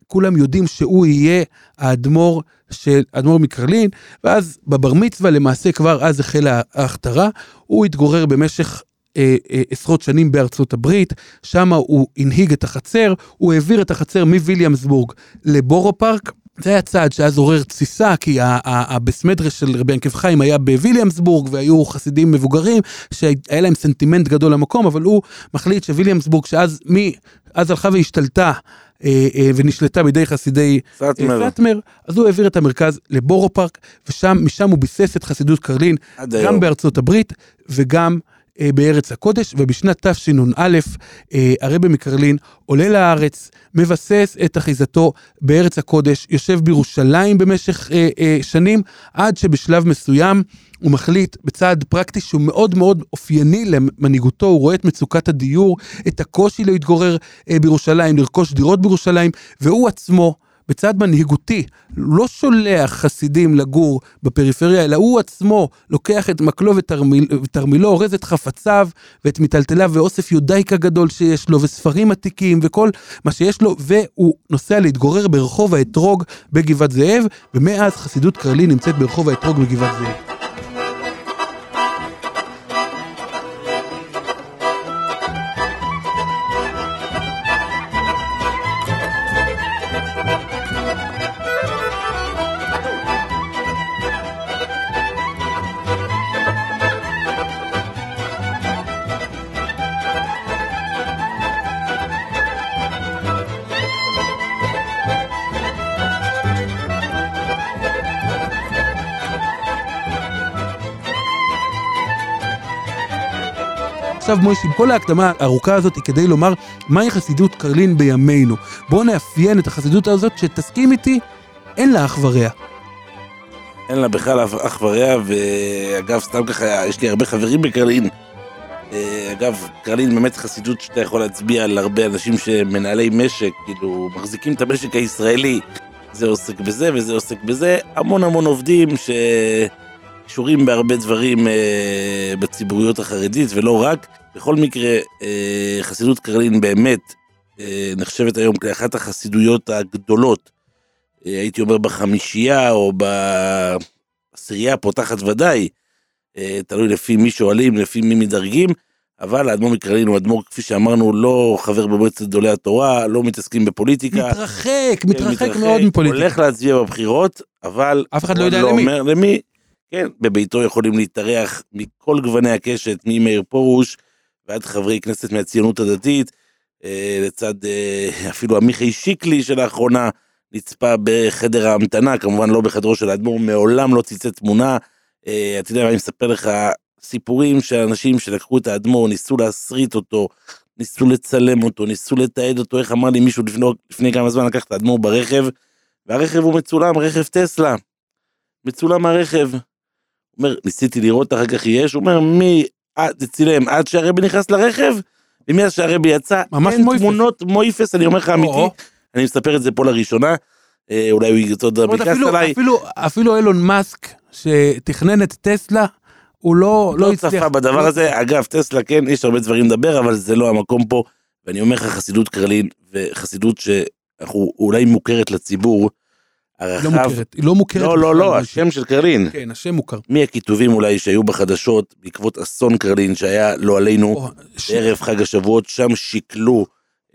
כולם יודעים שהוא יהיה האדמו"ר של אדמו"ר מקרלין, ואז בבר מצווה למעשה כבר אז החלה ההכתרה, הוא התגורר במשך אה, אה, עשרות שנים בארצות הברית, שם הוא הנהיג את החצר, הוא העביר את החצר מוויליאמסבורג לבורו פארק, זה היה צעד שאז עורר תסיסה, כי הבסמדרש של רבי ינקב חיים היה בוויליאמסבורג, והיו חסידים מבוגרים שהיה להם סנטימנט גדול למקום, אבל הוא מחליט שוויליאמסבורג, שאז מי, אז הלכה והשתלטה אה, אה, ונשלטה בידי חסידי סאטמר, אה, אז הוא העביר את המרכז לבורו פארק, ומשם הוא ביסס את חסידות קרלין, גם היום. בארצות הברית וגם אה, בארץ הקודש, ובשנת תשנ"א אה, הרבי מקרלין עולה לארץ, מבסס את אחיזתו בארץ הקודש, יושב בירושלים במשך אה, שנים, עד שבשלב מסוים הוא מחליט בצעד פרקטי שהוא מאוד מאוד אופייני למנהיגותו, הוא רואה את מצוקת הדיור, את הקושי להתגורר בירושלים, לרכוש דירות בירושלים, והוא עצמו, בצד מנהיגותי, לא שולח חסידים לגור בפריפריה, אלא הוא עצמו לוקח את מקלו ותרמיל, ותרמילו, אורז את חפציו ואת מיטלטליו ואוסף יודאיקה גדול שיש לו, וספרים עתיקים וכל מה שיש לו, והוא נוסע להתגורר ברחוב האתרוג בגבעת זאב, ומאז חסידות קרלי נמצאת ברחוב האתרוג בגבעת זאב. עכשיו מויש, עם כל ההקדמה הארוכה הזאת היא כדי לומר מהי חסידות קרלין בימינו. בואו נאפיין את החסידות הזאת שתסכים איתי, אין לה אח ורע. אין לה בכלל אח ורע, ואגב, סתם ככה, יש לי הרבה חברים בקרלין. אגב, קרלין באמת חסידות שאתה יכול להצביע על הרבה אנשים שמנהלי משק, כאילו, מחזיקים את המשק הישראלי. זה עוסק בזה וזה עוסק בזה, המון המון עובדים ש... קשורים בהרבה דברים אה, בציבוריות החרדית ולא רק. בכל מקרה, אה, חסידות קרלין באמת אה, נחשבת היום כאחת החסידויות הגדולות, אה, הייתי אומר בחמישייה או בעשירייה הפותחת ודאי, אה, תלוי לפי מי שואלים, לפי מי מדרגים. אבל האדמו"ר מקרלין הוא אדמו"ר, כפי שאמרנו, לא חבר במועצת גדולי התורה, לא מתעסקים בפוליטיקה. מתרחק, מתרחק, מתרחק מאוד מפוליטיקה. הולך להצביע בבחירות, אבל... אף אחד לא יודע לא למי. אומר למי. כן, בביתו יכולים להתארח מכל גווני הקשת, ממאיר פרוש ועד חברי כנסת מהציונות הדתית, אה, לצד אה, אפילו עמיחי שיקלי שלאחרונה נצפה בחדר ההמתנה, כמובן לא בחדרו של האדמו"ר, מעולם לא ציצה תמונה. אה, אתה יודע אני מספר לך סיפורים של אנשים שלקחו את האדמו"ר, ניסו להסריט אותו, ניסו לצלם אותו, ניסו לתעד אותו, איך אמר לי מישהו לפני, לפני כמה זמן לקח את האדמו"ר ברכב, והרכב הוא מצולם, רכב טסלה. מצולם הרכב. אומר, ניסיתי לראות אחר כך יש, הוא אומר, מי, זה צילם עד שהרבי נכנס לרכב, ומאז שהרבי יצא, ממש אין מויפס. תמונות מויפס, אני אומר לך אמיתי, אני מספר את זה פה לראשונה, אה, אולי הוא ירצה עוד רבי אפילו, עליי. אפילו, אפילו אילון מאסק, שתכנן את טסלה, הוא לא, לא, לא הצליח. לא צפה בדבר הזה, אגב, טסלה כן, יש הרבה דברים לדבר, אבל זה לא המקום פה, ואני אומר לך, חסידות קרלין, וחסידות שאנחנו אולי מוכרת לציבור, הרחב... לא מוכרת, היא לא מוכרת. לא, לא, לא, השם של קרלין. כן, השם מוכר. מהכיתובים אולי שהיו בחדשות בעקבות אסון קרלין שהיה לא עלינו בערב חג השבועות, שם שיקלו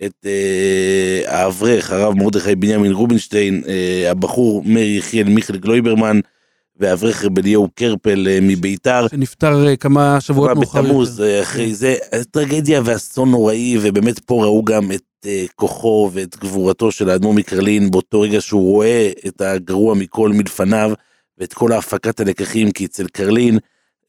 את אה, האברך, הרב מרדכי בנימין רובינשטיין, אה, הבחור מאיר יחיאל מיכאל גלויברמן, ואברך רב אליהו קרפל אה, מביתר. שנפטר אה, כמה שבועות מאוחר בתמוז, יותר. אה, אחרי זה, טרגדיה ואסון נוראי, ובאמת פה ראו גם את אה, כוחו ואת גבורתו של האדמו"ר מקרלין, באותו רגע שהוא רואה את הגרוע מכל מלפניו, ואת כל הפקת הלקחים, כי אצל קרלין,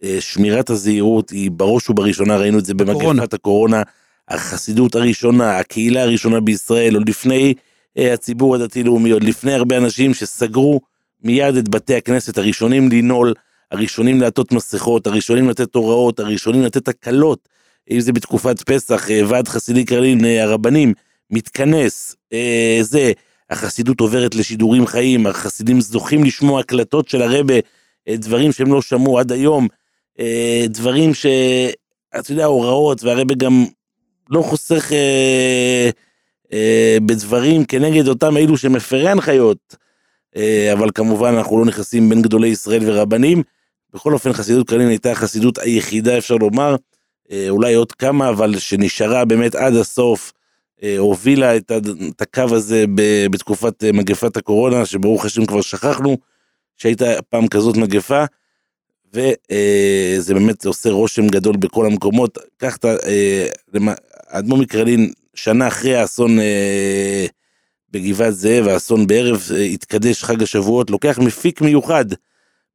אה, שמירת הזהירות היא בראש ובראשונה, ראינו את זה. במגפת הקורונה, החסידות הראשונה, הקהילה הראשונה בישראל, עוד לפני אה, הציבור הדתי-לאומי, עוד לפני הרבה אנשים שסגרו מיד את בתי הכנסת, הראשונים לנעול, הראשונים לעטות מסכות, הראשונים לתת הוראות, הראשונים לתת הקלות, אם זה בתקופת פסח, ועד חסידי קרלין, הרבנים, מתכנס, אה, זה, החסידות עוברת לשידורים חיים, החסידים זוכים לשמוע הקלטות של הרבה, אה, דברים שהם לא שמעו עד היום, אה, דברים ש... אתה יודע, הוראות, והרבה גם לא חוסך אה, אה, בדברים כנגד אותם אלו שמפרי הנחיות, אה, אבל כמובן אנחנו לא נכנסים בין גדולי ישראל ורבנים. בכל אופן חסידות קרלין הייתה החסידות היחידה אפשר לומר, אה, אולי עוד כמה, אבל שנשארה באמת עד הסוף, הובילה את, הקו הזה בתקופת אה, מגפת הקורונה, שברוך השם כבר שכחנו שהייתה פעם כזאת מגפה, וזה באמת עושה רושם גדול בכל המקומות. קח את. אה, האדמו"ר מקרלין, שנה אחרי האסון אה, בגבעת זאב, האסון בערב אה, התקדש חג השבועות, לוקח מפיק מיוחד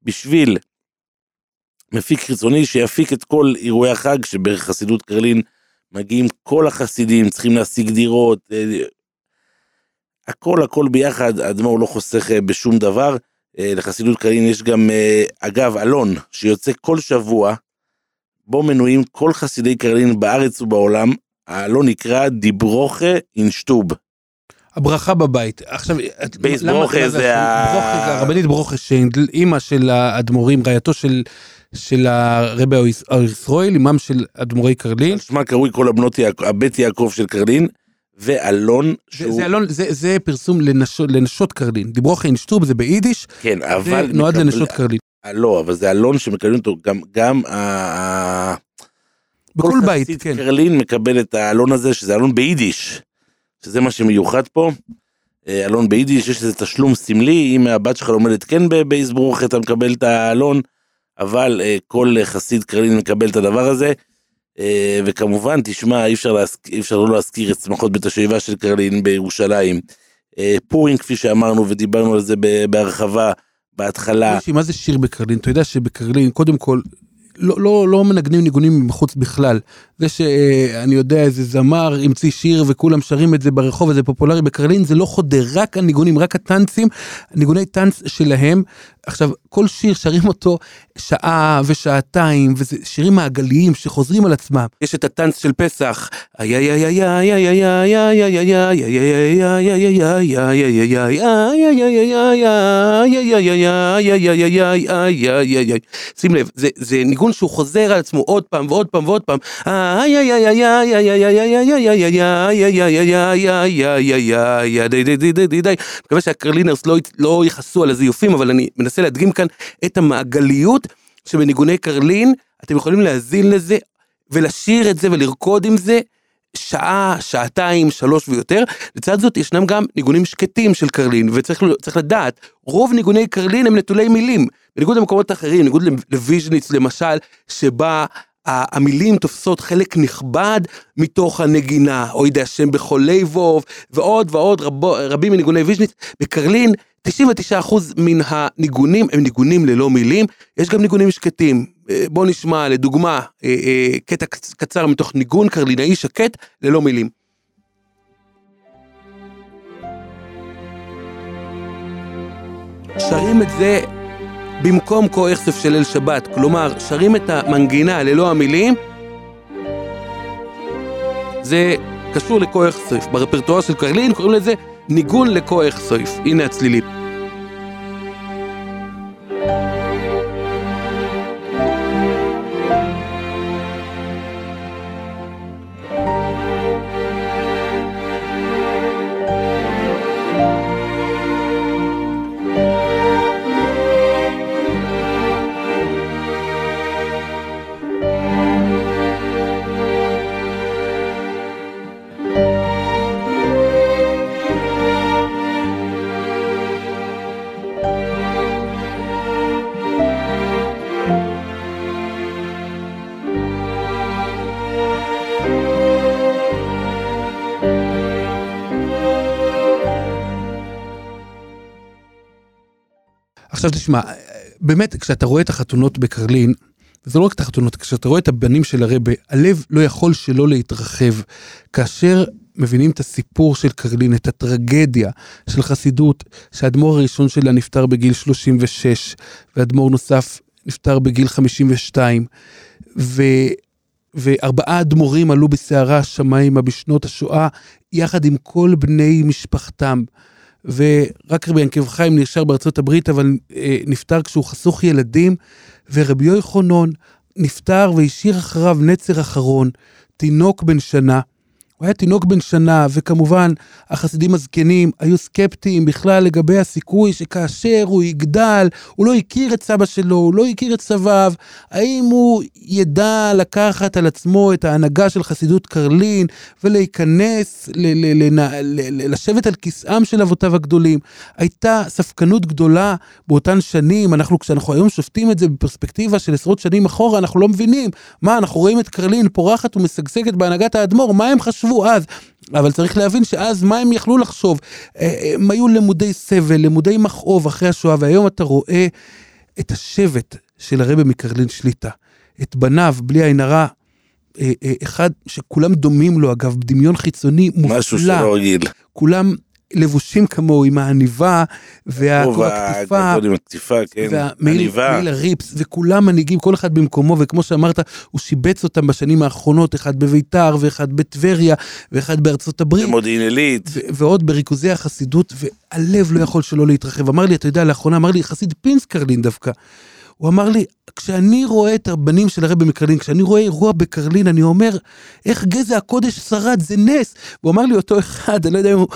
בשביל מפיק חיצוני שיפיק את כל אירועי החג שבחסידות קרלין מגיעים כל החסידים, צריכים להשיג דירות, אה, הכל הכל ביחד, האדמו"ר לא חוסך אה, בשום דבר. אה, לחסידות קרלין יש גם, אגב, אלון, שיוצא כל שבוע, בו מנויים כל חסידי קרלין בארץ ובעולם, האלון נקרא דיברוכה אינשטוב. הברכה בבית. עכשיו, את- בייס למה- ברוכה זה ה- ברוכה זה הרבנית ברוכה שיינדל, אימא של האדמו"רים, רעייתו של... של הרבי אויסרואל, אימם של אדמו"רי קרלין. על שמה קרוי כל הבנות יעקב, הבית יעקב של קרלין, ואלון זה, שהוא, זה, אלון, זה, זה פרסום לנשות, לנשות קרלין. דיברוכה אינשטוב זה ביידיש, כן, זה אבל, נועד מקבל- לנשות קרלין. אה, לא, אבל זה אלון שמקבלים אותו, גם, גם ה- בכל כל בית, חסיד כן. קרלין מקבל את האלון הזה, שזה אלון ביידיש, שזה מה שמיוחד פה. אה, אלון ביידיש, יש איזה תשלום סמלי, אם הבת שלך לומדת כן בבייס ברוך, אתה מקבל את האלון, אבל אה, כל חסיד קרלין מקבל את הדבר הזה. אה, וכמובן, תשמע, אי אפשר, להזכ... אי אפשר לא להזכיר את שמחות בית השואבה של קרלין בירושלים. אה, פורים, כפי שאמרנו ודיברנו על זה בהרחבה בהתחלה. מה זה שיר בקרלין? אתה יודע שבקרלין, קודם כל, לא, לא, לא מנגנים ניגונים מבחוץ בכלל. זה שאני יודע איזה זמר המציא שיר וכולם שרים את זה ברחוב וזה פופולרי בקרלין, זה לא חודר, רק הניגונים, רק הטאנצים, ניגוני טאנץ שלהם. עכשיו, כל שיר שרים אותו שעה ושעתיים, וזה שירים מעגליים שחוזרים על עצמם. יש את הטאנץ של פסח, איי איי איי איי איי איי איי איי איי איי איי איי איי איי מקווה שהקרלינרס לא יכעסו על הזיופים, אבל אני מנסה להדגים כאן את המעגליות שבניגוני קרלין, אתם יכולים להאזין לזה ולשיר את זה ולרקוד עם זה. שעה, שעתיים, שלוש ויותר. לצד זאת ישנם גם ניגונים שקטים של קרלין, וצריך לדעת, רוב ניגוני קרלין הם נטולי מילים. בניגוד למקומות אחרים, בניגוד לוויז'ניץ למשל, שבה המילים תופסות חלק נכבד מתוך הנגינה, אודה השם בכל לבב, ועוד ועוד רבו, רבים מניגוני ויז'ניץ. בקרלין, 99% מן הניגונים הם ניגונים ללא מילים, יש גם ניגונים שקטים. אה, בוא נשמע לדוגמה אה, אה, קטע קצ- קצר מתוך ניגון קרלינאי שקט ללא מילים. שרים את זה במקום כה אכסף של ליל שבת, כלומר שרים את המנגינה ללא המילים, זה קשור לכה אכסף. ברפרטואר של קרלין קוראים לזה ניגון לכה אכסף. הנה הצלילים. עכשיו תשמע, באמת, כשאתה רואה את החתונות בקרלין, וזה לא רק את החתונות, כשאתה רואה את הבנים של הרבה, הלב לא יכול שלא להתרחב. כאשר מבינים את הסיפור של קרלין, את הטרגדיה של חסידות, שהאדמו"ר הראשון שלה נפטר בגיל 36, ואדמו"ר נוסף נפטר בגיל 52, ו... וארבעה אדמו"רים עלו בסערה השמיימה בשנות השואה, יחד עם כל בני משפחתם. ורק רבי ינקב חיים נשאר בארצות הברית, אבל אה, נפטר כשהוא חסוך ילדים, ורבי יואי חונון נפטר והשאיר אחריו נצר אחרון, תינוק בן שנה. הוא היה תינוק בן שנה, וכמובן, החסידים הזקנים היו סקפטיים בכלל לגבי הסיכוי שכאשר הוא יגדל, הוא לא הכיר את סבא שלו, הוא לא הכיר את סביו, האם הוא ידע לקחת על עצמו את ההנהגה של חסידות קרלין ולהיכנס, ל- ל- ל- ל- ל- לשבת על כיסאם של אבותיו הגדולים. הייתה ספקנות גדולה באותן שנים, אנחנו, כשאנחנו היום שופטים את זה בפרספקטיבה של עשרות שנים אחורה, אנחנו לא מבינים. מה, אנחנו רואים את קרלין פורחת ומשגשגת בהנהגת האדמו"ר, מה הם חשבו? חשבו אז, אבל צריך להבין שאז מה הם יכלו לחשוב? אה, הם היו למודי סבל, למודי מכאוב אחרי השואה, והיום אתה רואה את השבט של הרבי מקרלין שליטה, את בניו, בלי עין הרע, אה, אה, אחד שכולם דומים לו אגב, דמיון חיצוני מופלא. משהו שלא רגיל. כולם לבושים כמוהו עם העניבה הקטיפה, כן, והמעיל הריפס, וכולם מנהיגים, כל אחד במקומו, וכמו שאמרת, הוא שיבץ אותם בשנים האחרונות, אחד בביתר, ואחד בטבריה, ואחד בארצות הברית. במודיעין עילית. ועוד בריכוזי החסידות, והלב לא יכול שלא להתרחב. אמר לי, אתה יודע, לאחרונה אמר לי, חסיד פינסקרלין דווקא. הוא אמר לי, כשאני רואה את הבנים של הרבי מקרלין, כשאני רואה אירוע בקרלין, אני אומר, איך גזע הקודש שרד, זה נס. הוא אמר לי אותו אחד, אני לא יודע אם הוא...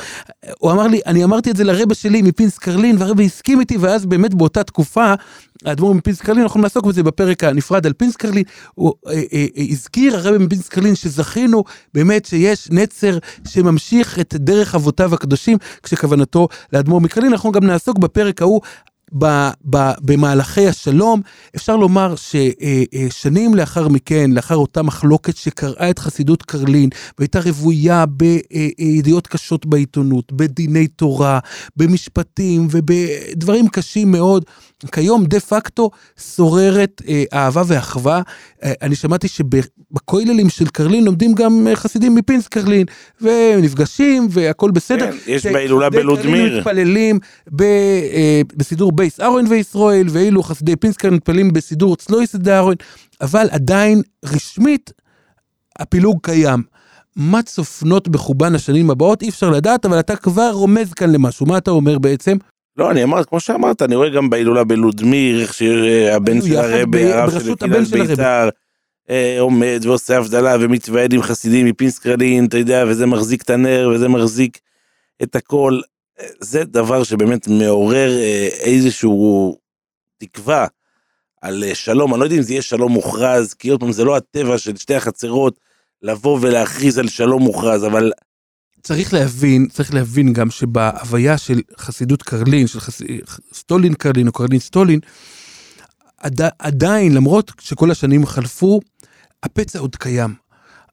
הוא אמר לי, אני אמרתי את זה לרבי שלי מפינס קרלין, והרבי הסכים איתי, ואז באמת באותה תקופה, האדמו"ר מפינס קרלין, אנחנו נעסוק בזה בפרק הנפרד על פינס קרלין, הוא אה, אה, אה, הזכיר הרבי מפינס קרלין שזכינו באמת שיש נצר שממשיך את דרך אבותיו הקדושים, כשכוונתו לאדמו"ר מקרלין, אנחנו גם נעסוק בפרק ההוא ב, ב, במהלכי השלום, אפשר לומר ששנים לאחר מכן, לאחר אותה מחלוקת שקרעה את חסידות קרלין, והייתה רוויה בידיעות קשות בעיתונות, בדיני תורה, במשפטים ובדברים קשים מאוד, כיום דה פקטו שוררת אה, אהבה ואחווה. אה, אני שמעתי שבכוללים של קרלין לומדים גם אה, חסידים מפינס קרלין, ונפגשים והכל בסדר. כן, יש בהילולה בלודמיר. מתפללים ב, אה, בסידור בייס אהרון וישראל, ואילו חסידי פינסק קרלין מתפללים בסידור צלויס אהרון, אבל עדיין רשמית הפילוג קיים. מה צופנות בחובן השנים הבאות אי אפשר לדעת, אבל אתה כבר רומז כאן למשהו. מה אתה אומר בעצם? לא, אני אמרתי, כמו שאמרת, אני רואה גם בהילולה בלודמיר, איך שהבן של הרבי, הרב של יחידת בית"ר, אה, עומד ועושה הבדלה ומתוועד עם חסידים מפינסקרלין, אתה יודע, וזה מחזיק את הנר וזה מחזיק את הכל. זה דבר שבאמת מעורר אה, איזשהו תקווה על אה, שלום, אני לא יודע אם זה יהיה שלום מוכרז, כי עוד פעם זה לא הטבע של שתי החצרות לבוא ולהכריז על שלום מוכרז, אבל צריך להבין, צריך להבין גם שבהוויה של חסידות קרלין, של חס... סטולין קרלין או קרלין סטולין, עד... עדיין, למרות שכל השנים חלפו, הפצע עוד קיים.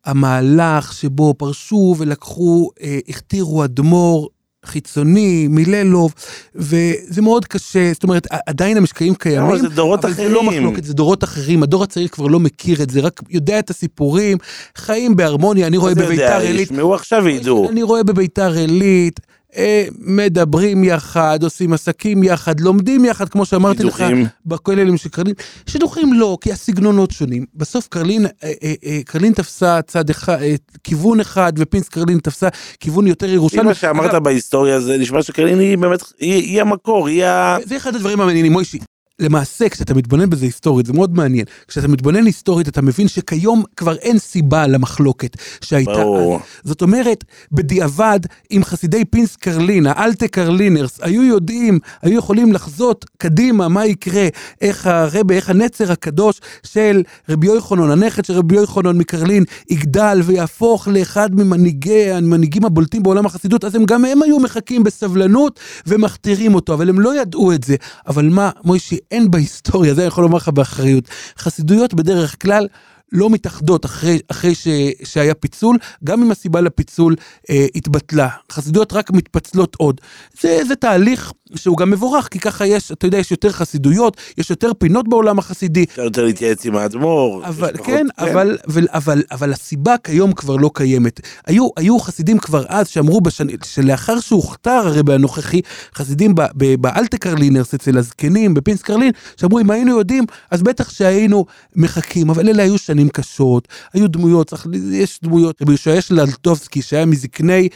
המהלך שבו פרשו ולקחו, אה, הכתירו אדמו"ר חיצוני, מיללוב, וזה מאוד קשה, זאת אומרת, עדיין המשקעים קיימים, זה דורות אבל אחרים. זה לא מחלוקת, זה דורות אחרים, הדור הצעיר כבר לא מכיר את זה, רק יודע את הסיפורים, חיים בהרמוניה, אני רואה בביתר עילית, ישמעו עכשיו וידעו. אני רואה בביתר עילית, אה, מדברים יחד, עושים עסקים יחד, לומדים יחד, כמו שאמרתי לך. בכוללים של קרלין. שידוכים לא, כי הסגנונות שונים. בסוף קרלין, אה, אה, אה, קרלין תפסה צד אחד, אה, כיוון אחד, ופינס קרלין תפסה כיוון יותר אם ירושלמי. מה שאמרת בהיסטוריה זה נשמע שקרלין היא באמת, היא היא המקור, היא ה... זה אחד הדברים המעניינים, מוישי. למעשה, כשאתה מתבונן בזה היסטורית, זה מאוד מעניין. כשאתה מתבונן היסטורית, אתה מבין שכיום כבר אין סיבה למחלוקת שהייתה ברור. אז. זאת אומרת, בדיעבד, אם חסידי פינס קרלין, האלטה קרלינרס, היו יודעים, היו יכולים לחזות קדימה מה יקרה, איך הרבה, איך הנצר הקדוש של רבי יוחנן, הנכד של רבי יוחנן מקרלין, יגדל ויהפוך לאחד ממנהיגי, המנהיגים הבולטים בעולם החסידות, אז הם גם הם היו מחכים בסבלנות ומכתירים אותו, אבל הם לא ידעו את זה. אבל מה, מוישי, אין בהיסטוריה, זה אני יכול לומר לך באחריות. חסידויות בדרך כלל לא מתאחדות אחרי, אחרי ש, שהיה פיצול, גם אם הסיבה לפיצול אה, התבטלה. חסידויות רק מתפצלות עוד. זה, זה תהליך שהוא גם מבורך, כי ככה יש, אתה יודע, יש יותר חסידויות, יש יותר פינות בעולם החסידי. אפשר יותר להתייעץ עם האדמו"ר. אבל, יש פחות- כן, אבל, אבל, אבל, אבל הסיבה כיום כבר לא קיימת. היו, היו חסידים כבר אז שאמרו בשנ... שלאחר שהוכתר הרבי הנוכחי, חסידים באלטה קרלינרס אצל הזקנים, בפינס קרלין, שאמרו אם היינו יודעים, אז בטח שהיינו מחכים, אבל אלה היו שנים קשות, היו דמויות, צריך, יש דמויות, רבי ישעיה שלטובסקי, שהיה מזקני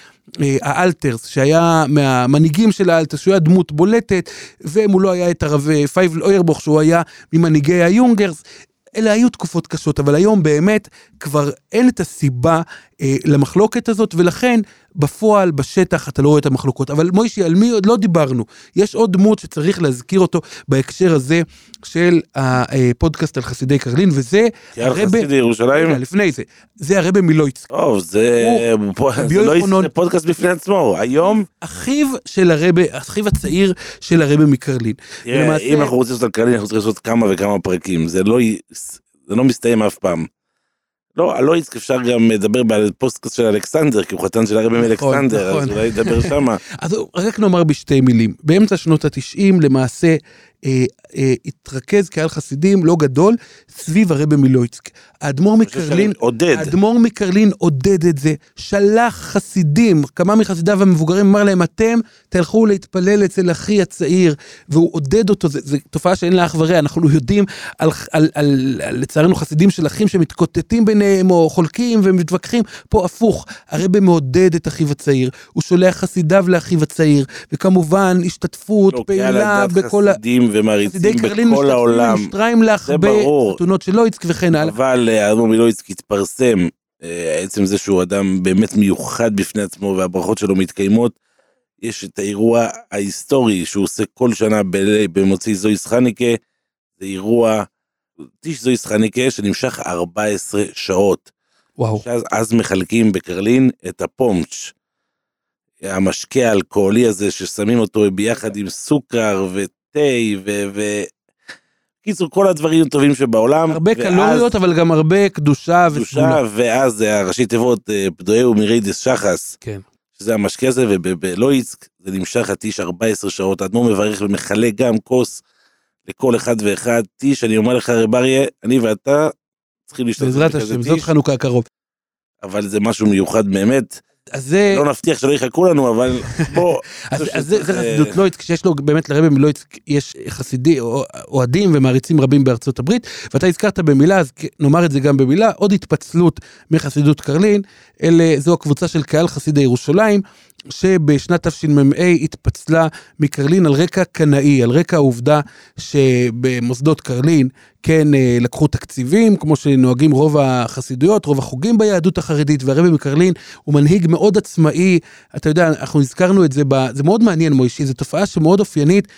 האלתרס, שהיה מהמנהיגים של האלתרס, שהוא היה דמות בולטת, ומולו היה את הרב אה, פייבל אוירבוך, שהוא היה ממנהיגי היונגרס. אלה היו תקופות קשות, אבל היום באמת כבר אין את הסיבה אה, למחלוקת הזאת, ולכן בפועל, בשטח, אתה לא רואה את המחלוקות. אבל מוישי, על מי עוד לא דיברנו? יש עוד דמות שצריך להזכיר אותו בהקשר הזה של הפודקאסט על חסידי קרלין, וזה הרבה... חסיד ירושלים? רגע, לפני זה, זה הרבי מלויצק. טוב, זה פה- זה לא יוחנן- זה פודקאסט בפני עצמו. היום, אחיו של הרבי, אחיו הצעיר של הרבי מקרלין. תראה, ולמעשה- אם אנחנו רוצים לעשות על קרלין, אנחנו צריכים לעשות כמה וכמה פרקים. זה לא זה לא מסתיים אף פעם. לא, על לויצק אפשר גם לדבר בפודקאסט של אלכסנדר, כי הוא חתן של הרבי מאלכסנדר, נכון. אז אולי נדבר שמה. אז רק נאמר בשתי מילים, באמצע שנות התשעים למעשה אה, אה, התרכז קהל חסידים לא גדול סביב הרבי מילויצק. האדמו"ר מקרלין, עודד. האדמו"ר מקרלין עודד את זה, שלח חסידים, כמה מחסידיו המבוגרים, אמר להם, אתם תלכו להתפלל אצל אחי הצעיר, והוא עודד אותו, זו תופעה שאין לה אח ורע, אנחנו יודעים על, על, על, על לצערנו חסידים של אחים שמתקוטטים ביניהם או חולקים ומתווכחים, פה הפוך, הרבי מעודד את אחיו הצעיר, הוא שולח חסידיו לאחיו הצעיר, וכמובן השתתפות, לא, פעילה בכל ה... ומעריצים בכל העולם. שטריימלך. בחתונות של לויצק וכן הלאה. אבל אה, האדמו"ר מילויצקי התפרסם, אה, עצם זה שהוא אדם באמת מיוחד בפני עצמו והברכות שלו מתקיימות. יש את האירוע ההיסטורי שהוא עושה כל שנה ב- במוצאי זויס חניקה, זה אירוע, טיש זויס חניקה שנמשך 14 שעות. וואו. שאז אז מחלקים בקרלין את הפומצ', המשקה האלכוהולי הזה ששמים אותו ביחד עם סוכר ותה ו... ו... קיצור כל הדברים הטובים שבעולם. הרבה ואז- קלוריות, אבל גם הרבה קדושה קדושה, וסגולה. ואז זה הראשי תיבות אה, פדואהו מריידס שחס, כן. שזה המשקה הזה, ובלויצק זה נמשך הטיש 14 שעות, האדמו"ר מברך ומחלק גם כוס לכל אחד ואחד. טיש, אני אומר לך, רב אריה, אני ואתה צריכים להשתתף בעזרת השם, זאת חנוכה הקרוב. אבל זה משהו מיוחד באמת. אז זה... לא נבטיח שלא יחכו לנו, אבל בוא. אז, זה, חסידות לויצק, שיש לו באמת לרבי מלויצק יש חסידי, או- אוהדים ומעריצים רבים בארצות הברית, ואתה הזכרת במילה, אז נאמר את זה גם במילה, עוד התפצלות מחסידות קרלין, אלה, זו הקבוצה של קהל חסידי ירושלים, שבשנת תשמ"ה התפצלה מקרלין על רקע קנאי, על רקע העובדה שבמוסדות קרלין כן אה, לקחו תקציבים, כמו שנוהגים רוב החסידויות, רוב החוגים ביהדות החרדית, והרבי מקרלין הוא מנהיג מאוד עצמאי, אתה יודע, אנחנו הזכרנו את זה, ב... זה מאוד מעניין מוישי, זו תופעה שמאוד אופיינית.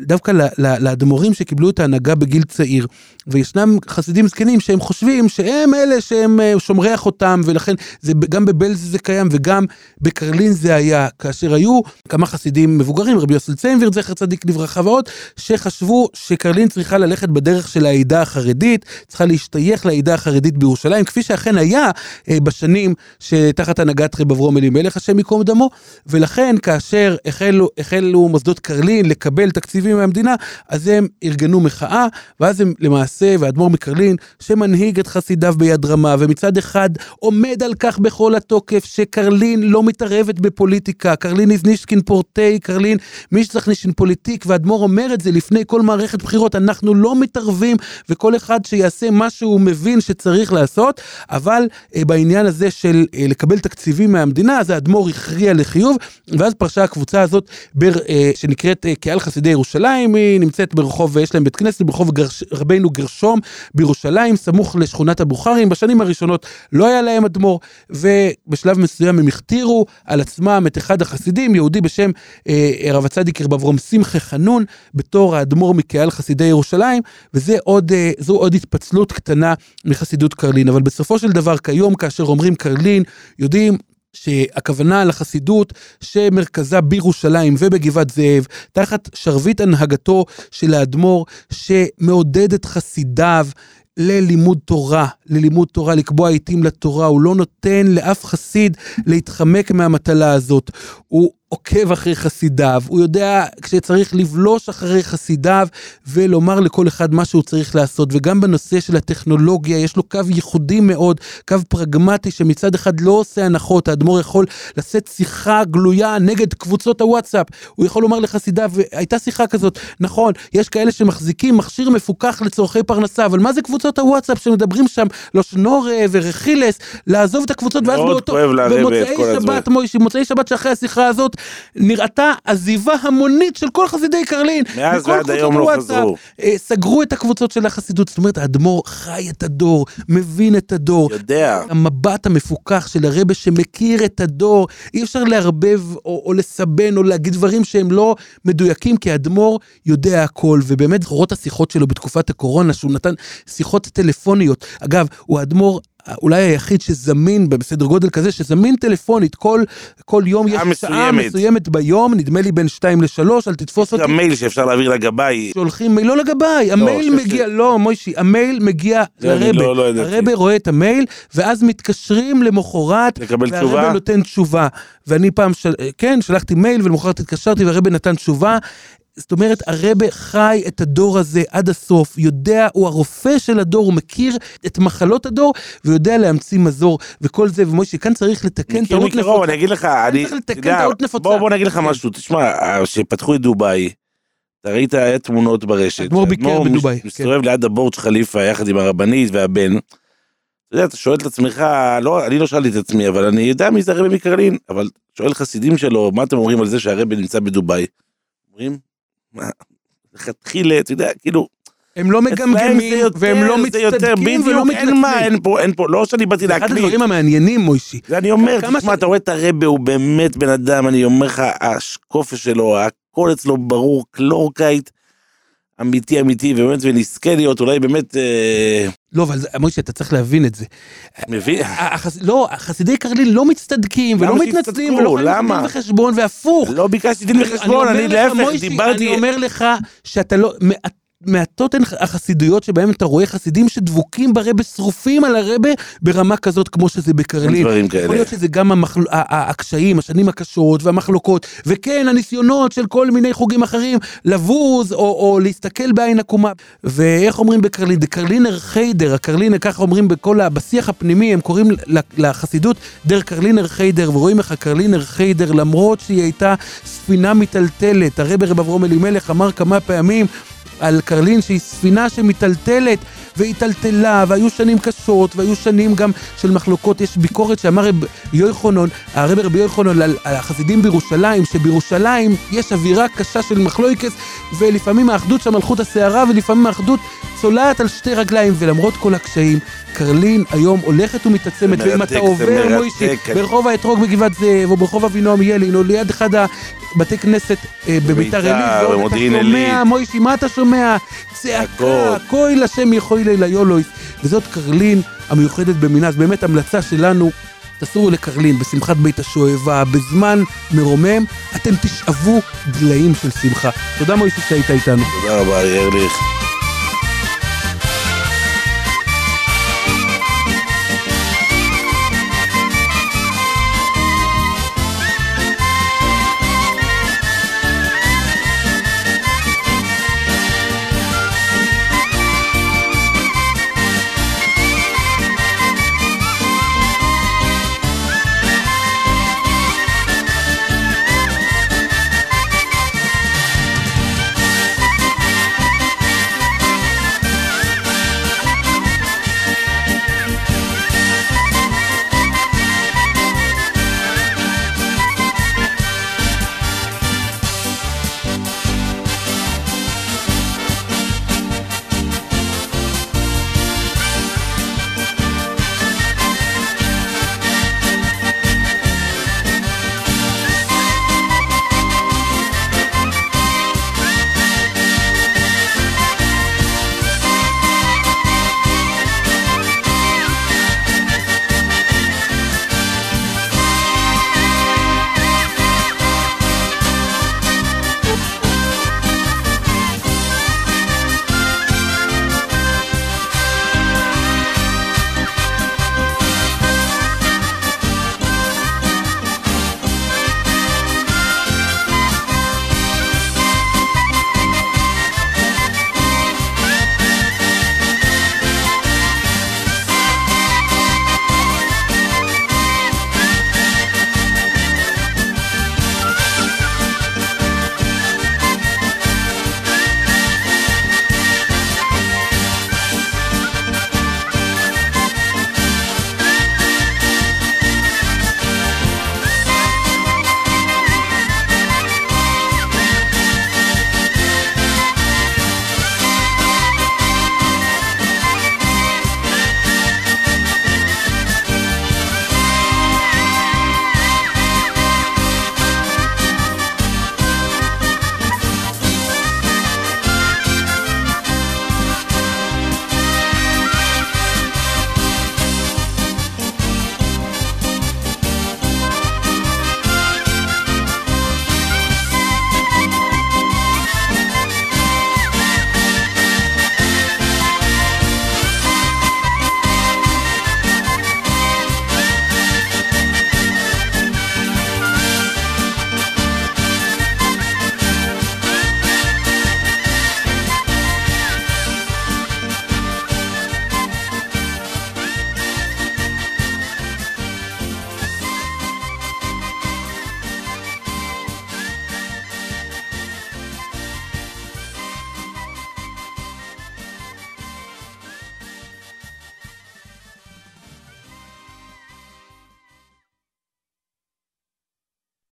דווקא. לאדמו"רים שקיבלו את ההנהגה בגיל צעיר, וישנם חסידים זקנים שהם חושבים שהם אלה שהם אה, שומרי החותם, ולכן זה גם בבלז זה קיים וגם בקרלין זה היה, כאשר היו כמה חסידים מבוגרים, רבי יוסל ציינביר, זכר צדיק לברכה ועוד, שחשבו שקרלין צריכה ללכת בדרך של העדה החרדית, צריכה להשתייך לעדה החרדית בירושלים, כפי שאכן היה אה, בשנים שתחת הנהגת רב אברום אלימלך, השם ייקום דמו, ולכן כאשר החלו, החלו מוסדות קרלין לקבל תקציבים מהמדינה, אז הם ארגנו מחאה, ואז הם למעשה, והאדמו"ר מקרלין, שמנהיג את חסידיו ביד רמה, ומצד אחד עומד על כך בכל התוקף, שקרלין לא מתערבת בפוליטיקה, קרלין איז נישקין פורטי, קרלין מישצח נישקין פוליטיק, והאדמו"ר אומר את זה לפני כל מערכת בחירות, אנחנו לא מתערבים, וכל אחד שיעשה מה שהוא מבין שצריך לעשות, אבל אה, בעניין הזה של אה, לקבל תקציבים מהמדינה, אז האדמו"ר הכריע לחיוב, ואז פרשה הקבוצה הזאת, בר, אה, שנקראת אה, קהל חסידי ירושלים, היא נמצאת ברחוב, יש להם בית כנסת ברחוב גרש, רבנו גרשום בירושלים, סמוך לשכונת הבוכרים, בשנים הראשונות לא היה להם אדמו"ר, ובשלב מסוים הם הכתירו על עצמם את אחד החסידים, יהודי בשם אה, רב הצדיק רב אברום שמחה חנון, בתור האדמו"ר מקהל חסידי ירושלים, וזה עוד, אה, עוד התפצלות קטנה מחסידות קרלין, אבל בסופו של דבר כיום כאשר אומרים קרלין, יודעים שהכוונה לחסידות שמרכזה בירושלים ובגבעת זאב, תחת שרביט הנהגתו של האדמו"ר שמעודד את חסידיו ללימוד תורה, ללימוד תורה, לקבוע עיתים לתורה, הוא לא נותן לאף חסיד להתחמק מהמטלה הזאת. הוא עוקב אחרי חסידיו, הוא יודע כשצריך לבלוש אחרי חסידיו ולומר לכל אחד מה שהוא צריך לעשות, וגם בנושא של הטכנולוגיה יש לו קו ייחודי מאוד, קו פרגמטי שמצד אחד לא עושה הנחות, האדמו"ר יכול לשאת שיחה גלויה נגד קבוצות הוואטסאפ, הוא יכול לומר לחסידיו, הייתה שיחה כזאת, נכון, יש כאלה שמחזיקים מכשיר מפוקח לצורכי פרנסה, אבל מה זה קבוצות הוואטסאפ שמדברים שם, לא שנורה ורכילס, לעזוב את הקבוצות ואז באותו, במוצאי. שבת, מוישי, מוצאי שבת שאחרי השיחה הזאת, נראתה עזיבה המונית של כל חסידי קרלין. מאז ועד היום לא. חזרו. אה, סגרו את הקבוצות של החסידות, זאת אומרת, האדמו"ר חי את הדור, מבין את הדור. יודע. המבט המפוכח של הרבה שמכיר את הדור, אי אפשר לערבב או, או לסבן או להגיד דברים שהם לא מדויקים, כי האדמו"ר יודע הכל, ובאמת זכורות השיחות שלו בתקופת הקורונה, שהוא נתן שיחות טלפוניות. אגב, הוא האדמו"ר אולי היחיד שזמין בסדר גודל כזה, שזמין טלפונית כל, כל יום, יש שעה שעה מסוימת. ביום, נדמה לי בין 2 ל-3, אל תתפוס אותי. גם מייל שאפשר להעביר לגבאי. שולחים מייל, לא לגביי, המייל חושב מגיע, לא, מוישי, המייל מגיע אני לרבה. לא- לא. הרבה רואה את המייל, ואז מתקשרים למחרת, לקבל והרבה תשובה? נותן תשובה. ואני פעם, של... כן, שלחתי מייל ולמחרת התקשרתי והרבה נתן תשובה. זאת אומרת, הרבה חי את הדור הזה עד הסוף, יודע, הוא הרופא של הדור, הוא מכיר את מחלות הדור, ויודע להמציא מזור, וכל זה, ומוישי, כאן צריך לתקן טעות מקרוב, אני אגיד לך, אני, צריך לתקן טעות נפוצה. בוא בוא נגיד לך כן. משהו, תשמע, כשפתחו את דובאי, אתה ראית תמונות ברשת, האדמו"ר ביקר האדמו"ר מש- בדובאי, כן. מסתובב ליד הבורג' חליפה יחד עם הרבנית והבן, אתה יודע, אתה שואל את עצמך, לא, אני לא שאלתי את עצמי, אבל אני יודע מי זה הרבי מקרלין, אבל שואל חסידים שלו, מה אתם אומרים על זה שהרבי נמצא בדובאי? אומרים, לכתחילה, אתה יודע, כאילו, הם לא מגמגמים, יותר- והם לא מצטדקים ולא בדיוק, אין מה, מתנצלים. אין פה, אין פה, לא שאני באתי אחד להקליט. הדברים המעניינים, מוישי, אני אומר, תשמע, ש- אתה רואה את הרבה, הוא באמת בן אדם, אני אומר לך, השקופש שלו, הכל אצלו ברור, קלורקייט, אמיתי אמיתי, ובאמת, ונזכה להיות, אולי באמת, אה, לא, אבל מוישי, אתה צריך להבין את זה. מבין? החס... לא, חסידי קרלין לא מצטדקים ולא מתנצלים? ולא חייבים? דין וחשבון, והפוך. לא ביקשתי דין וחשבון, אני להפך, דיברתי, אני אומר לך שאתה לא... מעט- מעטות הן החסידויות שבהם אתה רואה חסידים שדבוקים ברבה, שרופים על הרבה ברמה כזאת כמו שזה בקרלין. דברים יכול כאלה. להיות שזה גם המחל... הקשיים, השנים הקשות והמחלוקות, וכן, הניסיונות של כל מיני חוגים אחרים לבוז או, או להסתכל בעין עקומה. ואיך אומרים בקרלין? דקרלינר חיידר, הקרלינר, ככה אומרים בכל ה... בשיח הפנימי, הם קוראים לחסידות דר קרלינר חיידר, ורואים איך הקרלינר חיידר, למרות שהיא הייתה ספינה מיטלטלת, הרב רב אברום אלימלך אמר כמה פעמים, על קרלין שהיא ספינה שמיטלטלת והיא טלטלה והיו שנים קשות והיו שנים גם של מחלוקות יש ביקורת שאמר רב יוחנן הרב רבי יוחנן על, על החסידים בירושלים שבירושלים יש אווירה קשה של מחלוקס ולפעמים האחדות שם על חוט השערה ולפעמים האחדות צולעת על שתי רגליים ולמרות כל הקשיים קרלין היום הולכת ומתעצמת ואם אתה עובר. מוישי ברחוב האתרוג בגבעת זאב או ברחוב אבינועם ילין או ליד אחד הבתי כנסת אה, בביתר עילית ועוד במודיעין אתה שומע. מוישי, מה אתה שומע? צעקה, הכל. כוי לשם יכוי לילה יולויס. וזאת קרלין המיוחדת במינה, אז באמת המלצה שלנו, תסורו לקרלין בשמחת בית השואבה, בזמן מרומם, אתם תשאבו דליים של שמחה. תודה מוישי שהיית איתנו. תודה רבה, ארליך.